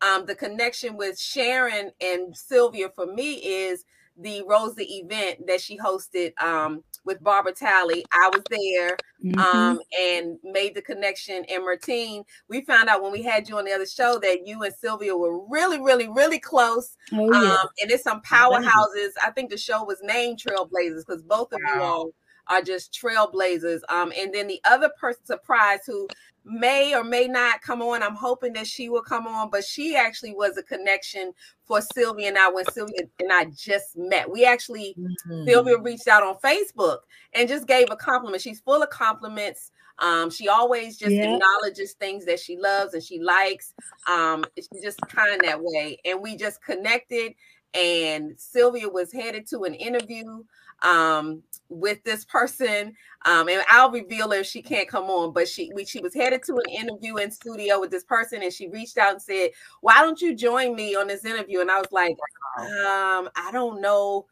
um, the connection with Sharon and Sylvia for me is the Rosa event that she hosted um, with Barbara Talley. I was there Mhm. um, and made the connection. And Martine, we found out when we had you on the other show that you and Sylvia were really, really, really close. oh yeah. Um, and it's some powerhouses. I think the show was named Trailblazers because both of you all are just trailblazers. Um, and then the other person surprise who may or may not come on. I'm hoping that she will come on, but she actually was a connection for Sylvia and I when Sylvia and I just met. We actually Mm-hmm. Sylvia reached out on Facebook and just gave a compliment. She's full of compliments. Um, she always just Yeah. acknowledges things that she loves and she likes. Um, she's just kind that way. And we just connected. And Sylvia was headed to an interview um, with this person. Um, and I'll reveal her if she can't come on, but she we, she was headed to an interview in studio with this person, and she reached out and said, "Why don't you join me on this interview?" And I was like, um, I don't know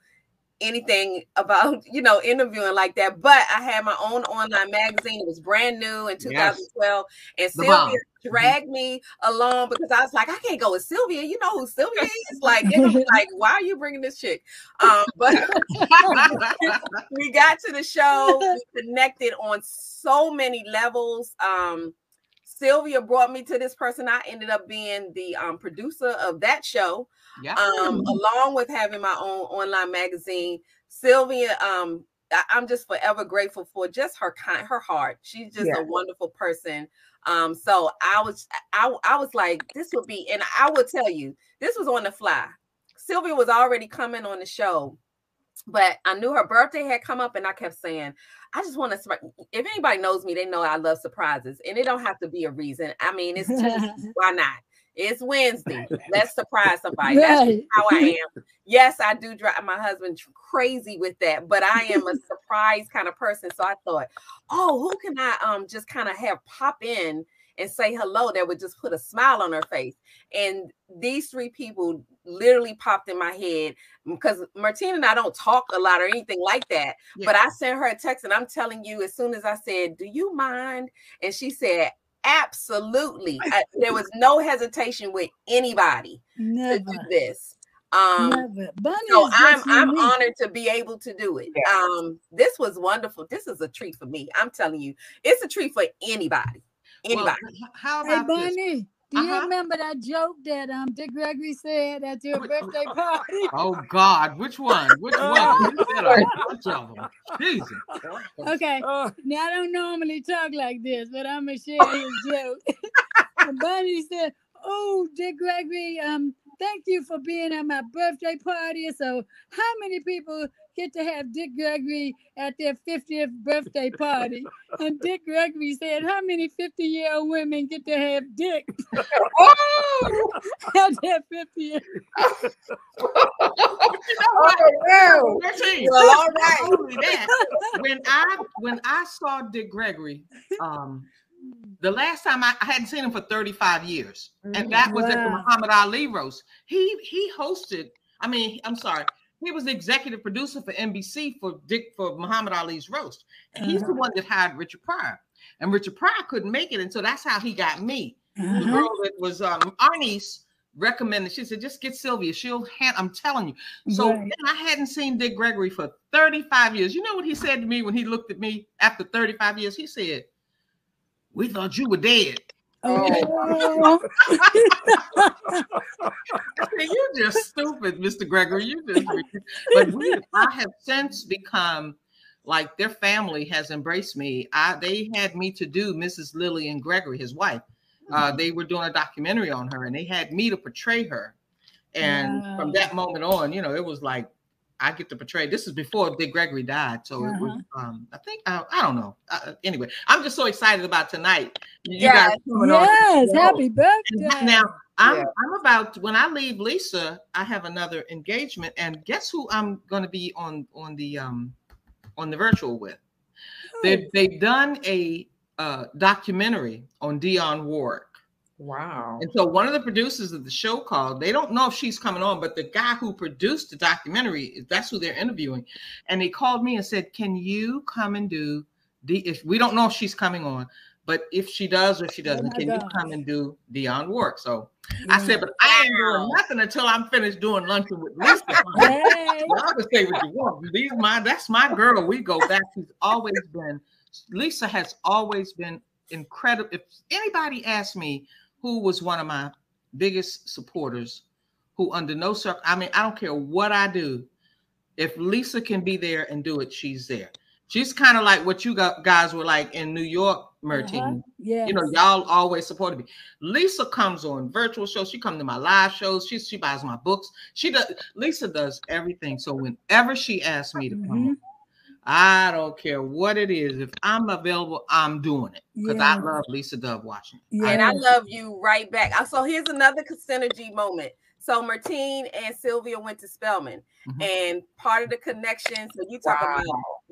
anything about you know interviewing like that but i had my own online magazine it was brand new in 2012 and The sylvia dragged me along because i was like i can't go with sylvia you know who sylvia is like they gonna be like why are you bringing this chick um but we got to the show we connected on so many levels um sylvia brought me to this person i ended up being the um, producer of that show yeah. um, along with having my own online magazine. Sylvia, um, I, am just forever grateful for just her kind, her heart. She's just Yeah. a wonderful person. Um, so I was, I, I was like, this would be, and I will tell you, this was on the fly. Sylvia was already coming on the show, but I knew her birthday had come up, and I kept saying, I just want to. If anybody knows me, they know I love surprises, and it don't have to be a reason. I mean, it's just why not? It's Wednesday. Let's surprise somebody. That's how I am. Yes, I do drive my husband crazy with that, but I am a surprise kind of person. So I thought, oh, who can I um just kind of have pop in and say hello that would just put a smile on her face? And these three people literally popped in my head because Martina and I don't talk a lot or anything like that. But I sent her a text and I'm telling you, as soon as I said, Do you mind? And she said, Absolutely. I- there was no hesitation with anybody to do this. Um, Bunny so I'm I'm unique. honored to be able to do it. Um, this was wonderful. This is a treat for me. I'm telling you, it's a treat for anybody. Anybody. h- how Hey about this? Bunny, do you Uh-huh. remember that joke that um Dick Gregory said at your Wait, birthday party? Oh God, which one? Which one? You said a bunch of them. Jesus. Okay. Uh, Now I don't normally talk like this, but I'm gonna share his joke. And Bunny said, "Oh, Dick Gregory, um, thank you for being at my birthday party. So, how many people get to have Dick Gregory at their 50th birthday party?" And Dick Gregory said, "How many 50-year-old women get to have Dick Oh, at their 50th?" oh no. Thirteen. Well, all right. Not only when I when I saw Dick Gregory, um, the last time I, I hadn't seen him for 35 years, and that was at the Muhammad Ali roast. He he hosted. I mean, I'm sorry. He was the executive producer for NBC for Dick for Muhammad Ali's roast. And he's the Uh-huh. one that hired Richard Pryor, and Richard Pryor couldn't make it, and so that's how he got me. The Uh-huh. girl that was um Arnie's recommended. She said, just get Sylvia. She'll hand. I'm telling you. So Right. I hadn't seen Dick Gregory for 35 years. You know what he said to me when he looked at me after 35 years? He said, We thought you were dead. Oh. I You're just stupid, Mr. Gregory. You just ridiculous." but we, I have since become like their family has embraced me. I they had me to do Mrs. Lillian Gregory, his wife. Uh, they were doing a documentary on her and they had me to portray her. And from that moment on, you know, it was like I get to portray. This is before Dick Gregory died, so it was. Um, I think uh, I don't know. Uh, anyway, I'm just so excited about tonight. You Yes. guys on. Yes, happy And birthday. Now I'm Yeah. I'm about when I leave Lisa, I have another engagement, and guess who I'm going to be on on the um on the virtual with? They've they've done a uh, documentary on Dionne Warwick. Wow. And so one of the producers of the show called, they don't know if she's coming on, but the guy who produced the documentary, is that's who they're interviewing. And he called me and said, Can you come and do the if we don't know if she's coming on, But if she does or she doesn't, my can you come and do Dion work? So I said, but I ain't doing nothing until I'm finished doing luncheon with Lisa. Hey. Y'all can say what you want. These my that's my girl. We go back. She's always been Lisa has always been incredible. If anybody asked me who was one of my biggest supporters, who under no circ, I mean, I don't care what I do. If Lisa can be there and do it, she's there. She's kind of like what you guys were like in New York, Martine. Uh-huh. Yes. You know, y'all always supported me. Lisa comes on virtual shows. She comes to my live shows. She she buys my books. She does. Lisa does everything. So whenever she asks me to come, Mhm. On, I don't care what it is. If I'm available, I'm doing it because I love Lisa Dove Washington. Yeah. And I love you right back. So here's another synergy moment. So Martine and Sylvia went to Spelman, Mhm. and part of the connection. So you talk Wow. about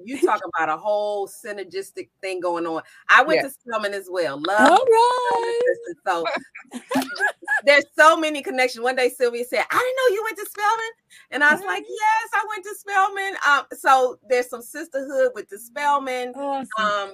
you talk about a whole synergistic thing going on. I went Yeah. to Spelman as well. Love. right. So there's so many connections. One day Sylvia said, "I didn't know you went to Spelman," and I was like, "Yes, I went to Spelman." Um, so there's some sisterhood with the Spelman Awesome. um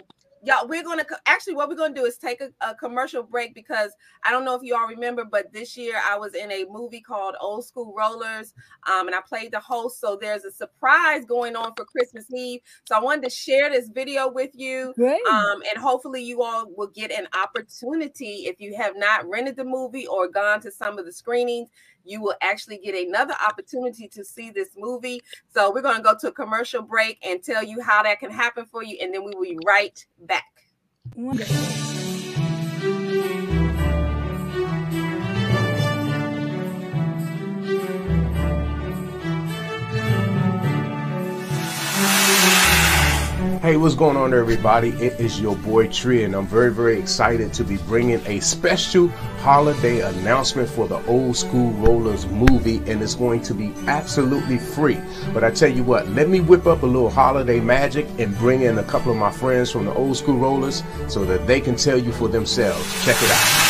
y'all we're gonna actually what we're gonna do is take a, a commercial break because i don't know if you all remember but this year i was in a movie called old school rollers um and i played the host. So there's a surprise going on for christmas eve. So i wanted to share this video with you um and hopefully you all will get an opportunity if you have not rented the movie or gone to some of the screenings you will actually get another opportunity to see this movie so we're going to go to a commercial break and tell you how that can happen for you, and then we will be right back. Wonderful. Hey, what's going on, everybody? It is your boy Tree, and I'm very, very excited to be bringing a special holiday announcement for the Old School Rollers movie, and it's going to be absolutely free. But I tell you what, let me whip up a little holiday magic and bring in a couple of my friends from the Old School Rollers so that they can tell you for themselves. Check it out.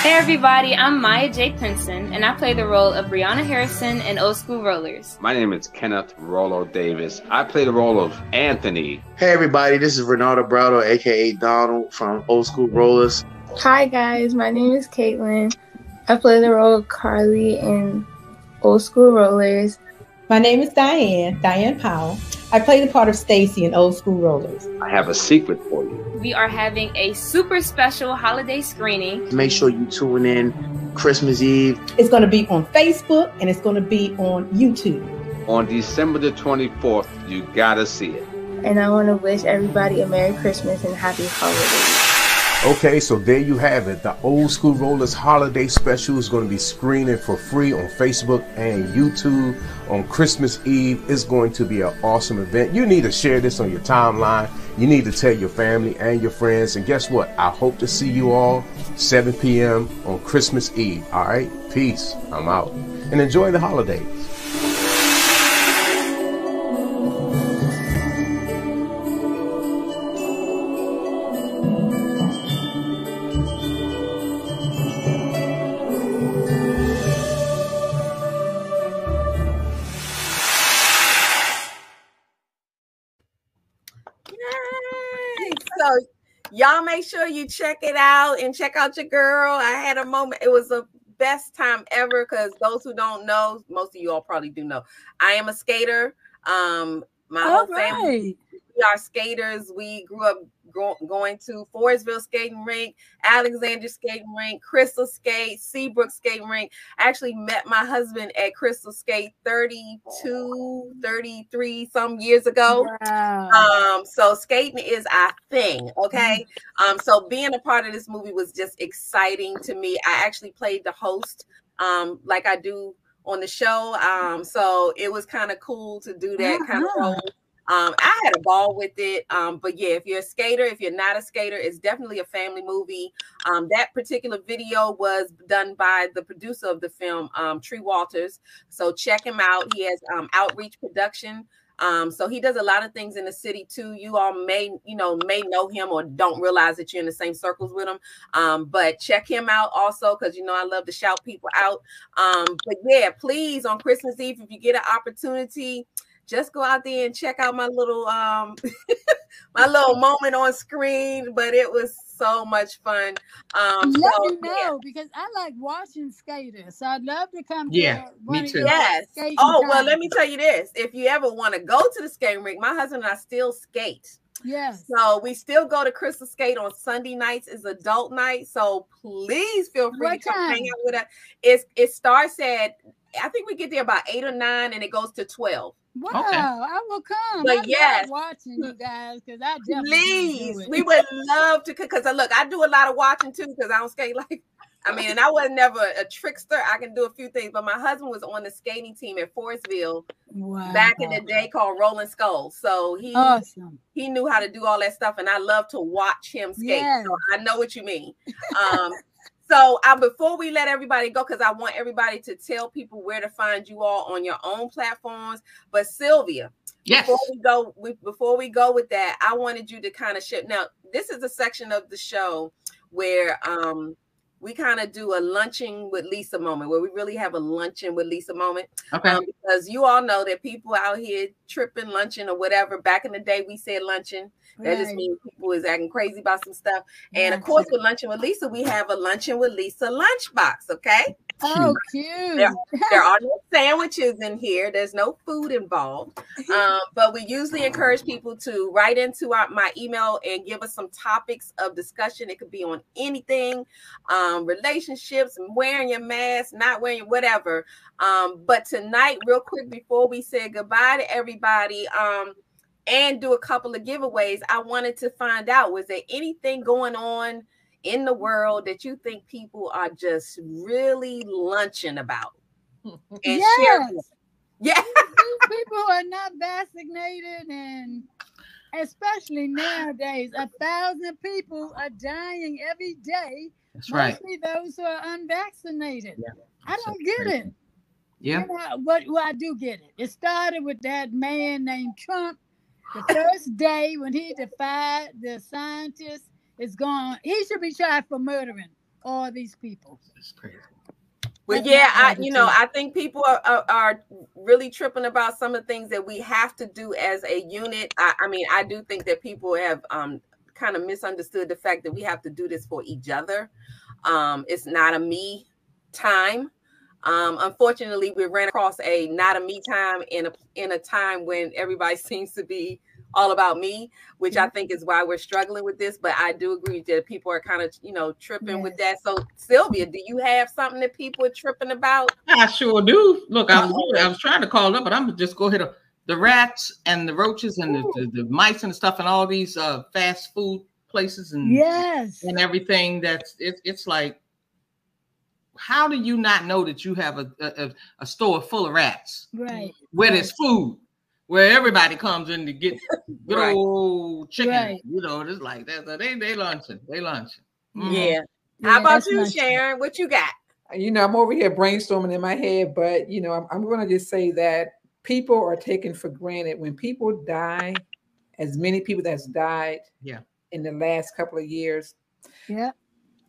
Hey everybody, I'm Maya J. Princeton, and I play the role of Brianna Harrison in Old School Rollers. My name is Kenneth Rollo Davis. I play the role of Anthony. Hey everybody, this is Renato Brado, aka Donald from Old School Rollers. Hi guys, my name is Caitlin. I play the role of Carly in Old School Rollers. My name is Diane, Diane Powell. I play the part of Stacy in Old School Rollers. I have a secret for you. We are having a super special holiday screening. Make sure you tune in Christmas Eve. It's going to be on Facebook and it's going to be on YouTube. On December the 24th, you gotta see it. And I want to wish everybody a Merry Christmas and Happy Holidays. Okay, so there you have it. The Old School Rollers Holiday Special is going to be screening for free on Facebook and YouTube on Christmas Eve. It's going to be an awesome event. You need to share this on your timeline. You need to tell your family and your friends. And guess what? I hope to see you all 7 p.m. on Christmas Eve. All right, peace. I'm out. And enjoy the holidays. Sure you check it out and check out your girl. I had a moment. It was the best time ever because those who don't know, most of you all probably do know. I am a skater. Um, my All whole family we are skaters. We grew up go- going to Forestville skating rink, Alexander skating rink, Crystal Skate, Seabrook skating rink. I actually met my husband at Crystal Skate 32, 33 some years ago. Wow. Um, so skating is our thing, okay? Um, so being a part of this movie was just exciting to me. I actually played the host, um, like I do on the show. Um, so it was kind of cool to do that kind of role. Um, I had a ball with it. Um, but yeah, if you're a skater, if you're not a skater, it's definitely a family movie. Um, that particular video was done by the producer of the film, um, Tree Walters. So check him out. He has um, Outreach Production. Um, so he does a lot of things in the city too. You all may, you know, may know him or don't realize that you're in the same circles with him. Um, but check him out also because you know I love to shout people out. Um, but yeah, please on Christmas Eve, if you get an opportunity, just go out there and check out my little um my little moment on screen. But it was so much fun. Um, Let so, me know because I like watching skaters. So I'd love to come Yeah, to me too. Yes. skating Oh well, let me tell you this: if you ever want to go to the skating rink, my husband and I still skate. Yes. So we still go to Crystal Skate on Sunday nights is adult night. So please feel free What to come hang out with us. It's it starts at I think we get there about eight or nine and it goes to 12. Wow, I will come. But I yes. watching you guys because I Please, we would love to because look, I do a lot of watching too because I don't skate like I mean, and I was never a trickster. I can do a few things, but my husband was on the skating team at Forestville wow. back in the day called Rolling Skulls. So he Awesome. he knew how to do all that stuff, and I love to watch him skate. Yes. So I know what you mean. Um, so I, before we let everybody go, because I want everybody to tell people where to find you all on your own platforms. But Sylvia, Yes. before we go, we, before we go with that, I wanted you to kind of shift. Now, this is a section of the show where um we kind of do a lunching with Lisa moment, where we really have a luncheon with Lisa moment. Okay. Um, because you all know that people out here tripping, luncheon, or whatever. Back in the day, we said luncheon. That just means people is acting crazy about some stuff. And of course, with luncheon with Lisa, we have a luncheon with Lisa lunchbox. Okay. Oh, cute. There, there are no sandwiches in here. There's no food involved. Um, but we usually encourage people to write into our, my email and give us some topics of discussion. It could be on anything, um, relationships, wearing your mask, not wearing whatever. Um, but tonight, real quick before we say goodbye to everybody, um, and do a couple of giveaways, I wanted to find out was there anything going on in the world that you think people are just really lunching about? And share Yes. with- Yeah. People are not vaccinated and especially nowadays, a thousand people are dying every day. That's right. Mostly those who are unvaccinated. I don't get it. Yeah. You know, but well, I do get it. It started with that man named Trump. The first day when he defied the scientists is gone. He should be tried for murdering all these people. That's crazy. Well, yeah, I you know. I think people are, are are really tripping about some of the things that we have to do as a unit. I, I mean, I do think that people have um kind of misunderstood the fact that we have to do this for each other. Um, it's not a me time. Um, unfortunately, we ran across a not a me time in a in a time when everybody seems to be all about me, which I think is why we're struggling with this. But I do agree that people are kind of you know tripping with that. So Sylvia, do you have something that people are tripping about? I sure do. Look, I was, I was trying to call up, but I'm gonna just go ahead. The rats and the roaches and the, the, the mice and stuff and all these uh, fast food places and Yes. and everything. That's it, it's like, how do you not know that you have a, a, a store full of rats Right. where there's food, where everybody comes in to get good Right. old chicken? Right. You know, it's like that. So they they lunching, they lunching. Mhm. Yeah. Yeah, How about you, nice. Sharon? What you got? you know, I'm over here brainstorming in my head, but you know, I'm, I'm going to just say that people are taken for granted when people die. As many people that's died Yeah. in the last couple of years, Yeah.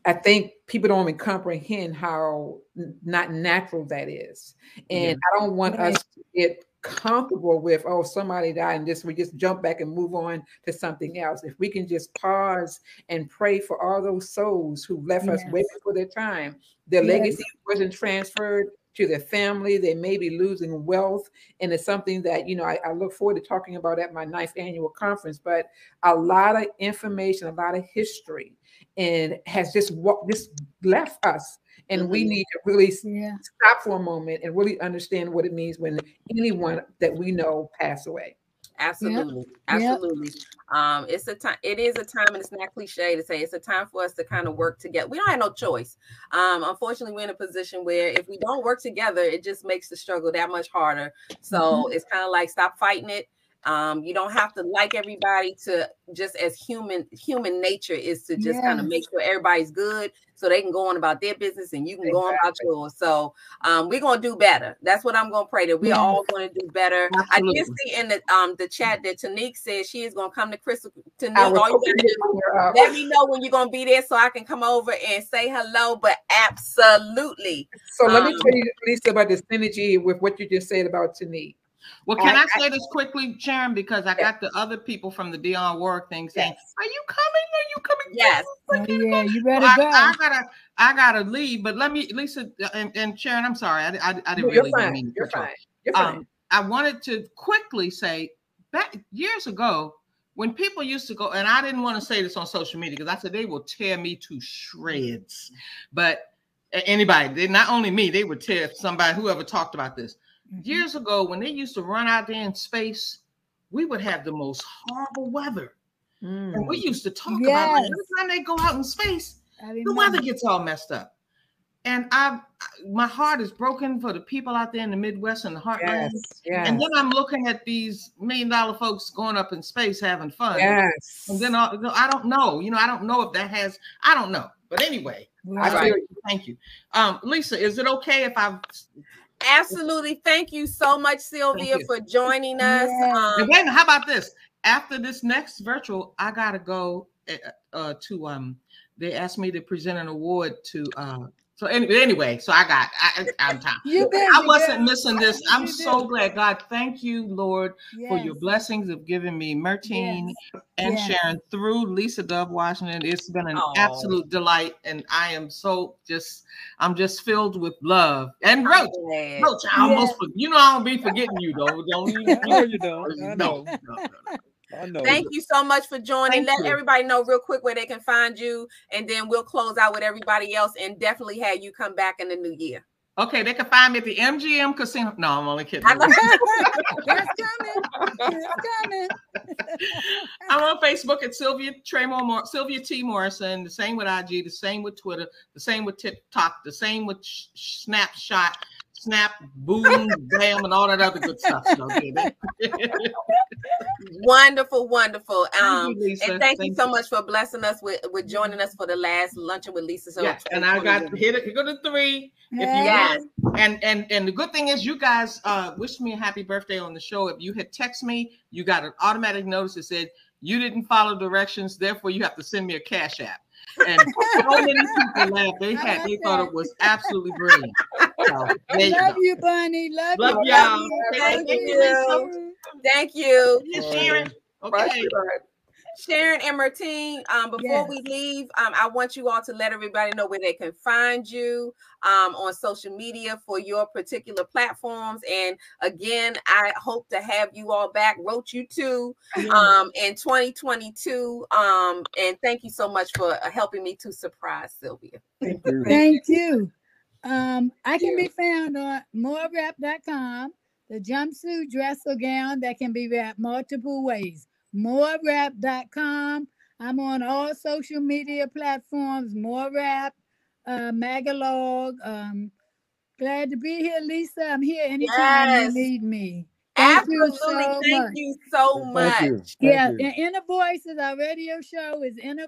I think people don't even comprehend how not natural that is, and I don't want us to get comfortable with oh somebody died and just we just jump back and move on to something else. If we can just pause and pray for all those souls who left us waiting for their time, their Yes. legacy wasn't transferred to their family. They may be losing wealth, and it's something that you know I, I look forward to talking about at my ninth annual conference. But a lot of information, a lot of history, and has just wa- just left us. And we Mhm. need to really Yeah. stop for a moment and really understand what it means when anyone that we know pass away. Absolutely, Yep. absolutely. Um, it's a time. It is a time, and it's not cliche to say it's a time for us to kind of work together. We don't have no choice. Um, unfortunately, we're in a position where if we don't work together, it just makes the struggle that much harder. So Mm-hmm. it's kind of like stop fighting it. Um, you don't have to like everybody to just as human human nature is to just kind of make sure everybody's good so they can go on about their business and you can go on about yours. So um, we're gonna do better. That's what I'm gonna pray that we're Yes. all gonna do better. I did see in the um the chat that Tanique said she is gonna come to Crystal. Tanique, all you gotta do bring her up. let me know when you're gonna be there so I can come over and say hello. But absolutely, So let me Um, tell you, Lisa, about the synergy with what you just said about Tanique. Well, can I, I- say this quickly, Sharon? Because I got the other people from the Dion Work thing saying, "Are you coming? Are you coming?" Yes. Oh, yeah, you better Well, I, go. I gotta, I gotta leave. But let me, Lisa and, and Sharon. I'm sorry, I, I, I didn't No, really you're fine. mean to You're cut fine. You're fine. Um, I wanted to quickly say back years ago when people used to go, and I didn't want to say this on social media because I said they will tear me to shreds. But anybody, they not only me, they would tear somebody, whoever talked about this. Mm-hmm. Years ago, when they used to run out there in space, we would have the most horrible weather. And we used to talk about it. Like, every time they go out in space, the weather gets all messed up. And I, my heart is broken for the people out there in the Midwest and the heartland. Yes, And then I'm looking at these million dollar folks going up in space having fun. Yes. And then I, I don't know. You know, I don't know if that has. I don't know. But anyway, I feel right. Thank you, um, Lisa. Is it okay if I? Absolutely. Thank you so much, Sylvia, for joining us. And Um, wait, a how about this? After this next virtual, I gotta go uh, uh, to um. They asked me to present an award to. uh So anyway, anyway, so I got. I, I'm time. You busy, I wasn't girl. missing this. I'm You so busy. glad. God, thank you, Lord, for your blessings of giving me Martine and Yes. Sharon through Lisa Dove Washington. It's been an Aw. absolute delight, and I am so just. I'm just filled with love and Roach. glad. Roach, I almost, for, you know, I don't be forgetting you though. Don't you? No, you don't. No, know. no, no, no. I know. Thank you so much for joining. Thank Let you. everybody know real quick where they can find you, and then we'll close out with everybody else and definitely have you come back in the new year. Okay, they can find me at the MGM Casino. No, I'm only kidding. I know. That's coming. That's coming. I'm on Facebook at Sylvia Tremor Mor- Sylvia T Morrison. The same with IG. The same with Twitter. The same with TikTok. The same with sh- Snapshot, Snap, Boom, Bam, and all that other good stuff. So, Wonderful, wonderful. you, Um, and thank, you Thank so you. much for blessing us with, with joining us for the last luncheon with Lisa. So yes, and I got hit it. You go to three. If you Yes. and and and the good thing is, you guys uh wished me a happy birthday on the show. If you had text me, you got an automatic notice that said you didn't follow directions, therefore you have to send me a cash app. And so many people laughed. They had they thought it was absolutely brilliant. So, there you Love go. you, Bunny. Love, Love you. y'all. you. Thank Thank you. you. Thank you. Yes, Sharon. Okay. Sharon and Martine, um, before Yes. we leave, um, I want you all to let everybody know where they can find you um, on social media for your particular platforms. And again, I hope to have you all back. Wrote you too um, in 2022. Um, and thank you so much for uh, helping me to surprise Sylvia. Thank you. Um, I can be found on morewrap.com, the jumpsuit dress or gown that can be wrapped multiple ways. Morewrap.com. I'm on all social media platforms, Morewrap, uh, Magalog. Um, glad to be here, Lisa. I'm here anytime Yes. you need me. Thank you Absolutely. so Thank much. you so Thank much. you. Thank Yeah, you. and Inner Voices, our radio show is Inner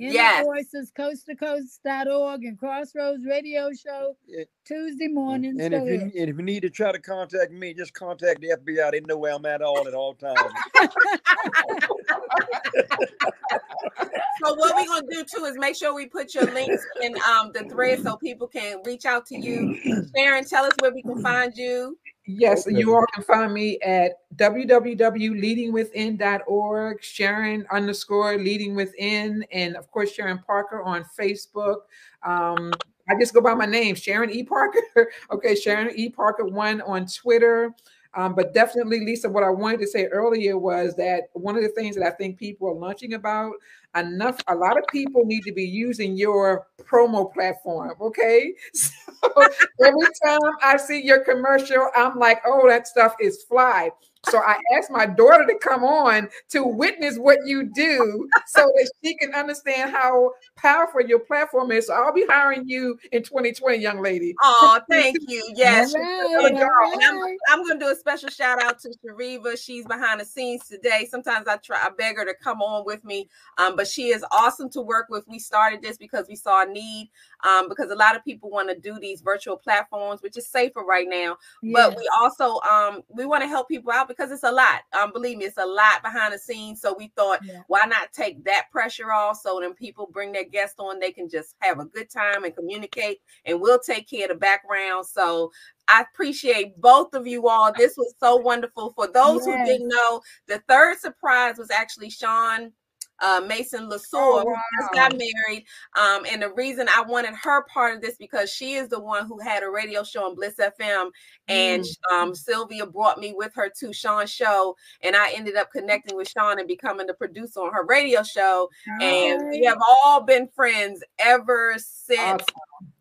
Voices Coast to Inner Yes. Voices Coast to Coast.org and Crossroads Radio Show Yeah. Tuesday mornings. And Go if you and if you need to try to contact me, just contact the FBI. They know where I'm at all at all times. So what we're gonna do too is make sure we put your links in um the thread so people can reach out to you. Sharon, tell us where we can find you. Yes, you all can find me at www.leadingwithin.org, Sharon underscore leading within, and of course Sharon Parker on Facebook. Um, I just go by my name, Sharon E. Parker. okay, Sharon E. Parker one on Twitter. Um, but definitely, Lisa, what I wanted to say earlier was that one of the things that I think people are lunching about enough, a lot of people need to be using your promo platform. Okay. So every time I see your commercial, I'm like, oh, that stuff is fly. So I asked my daughter to come on to witness what you do so that she can understand how powerful your platform is. So I'll be hiring you in 2020, young lady. Oh, thank you. Yes. Right, I'm. I'm gonna do a special shout out to Shariva. She's behind the scenes today. Sometimes I try, I beg her to come on with me, um, but she is awesome to work with. We started this because we saw a need, um, because a lot of people want to do these virtual platforms, which is safer right now. But we also um we want to help people out because it's a lot. Um, believe me, it's a lot behind the scenes. So we thought, Yeah. why not take that pressure off so then people bring their guests on, they can just have a good time and communicate, and we'll take care of the background. So I appreciate both of you all. This was so wonderful. For those who didn't know, the third surprise was actually Sean uh, Mason Lasour, Oh, who just got married. Um, and the reason I wanted her part of this because she is the one who had a radio show on Bliss FM, and Mm. um, Sylvia brought me with her to Sean's show, and I ended up connecting with Sean and becoming the producer on her radio show. And we have all been friends ever since.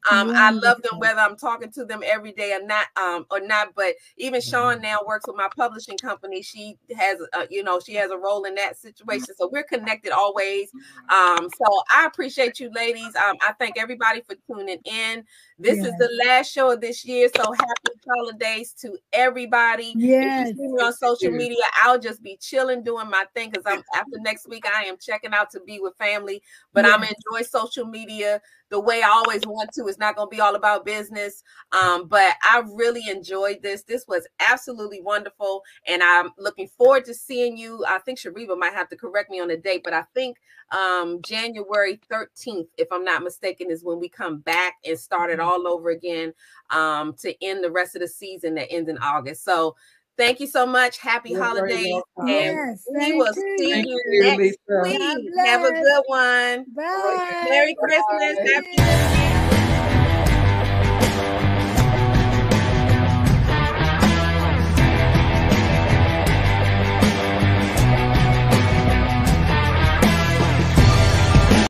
Um, I love them whether I'm talking to them every day or not, um, or not. But even Sean now works with my publishing company. She has, a, you know, she has a role in that situation. So we're connected always. Um, so I appreciate you, ladies. Um, I thank everybody for tuning in. This is the last show of this year. So happy holidays to everybody. Yes. If you see me on social media, I'll just be chilling, doing my thing because I'm after next week. I am checking out to be with family, but I'm Yes. enjoy social media the way I always want to. It's not going to be all about business. Um, but I really enjoyed this. This was absolutely wonderful. And I'm looking forward to seeing you. I think Shariva might have to correct me on the date, but I think um, January 13th, if I'm not mistaken, is when we come back and start it all over again um, to end the rest of the season that ends in August. So Thank you so much. Happy You're holidays. And Yes, we thank will you. see Thank you you, next Lisa. week. Have a good one. Bye. Merry Christmas. Bye. Happy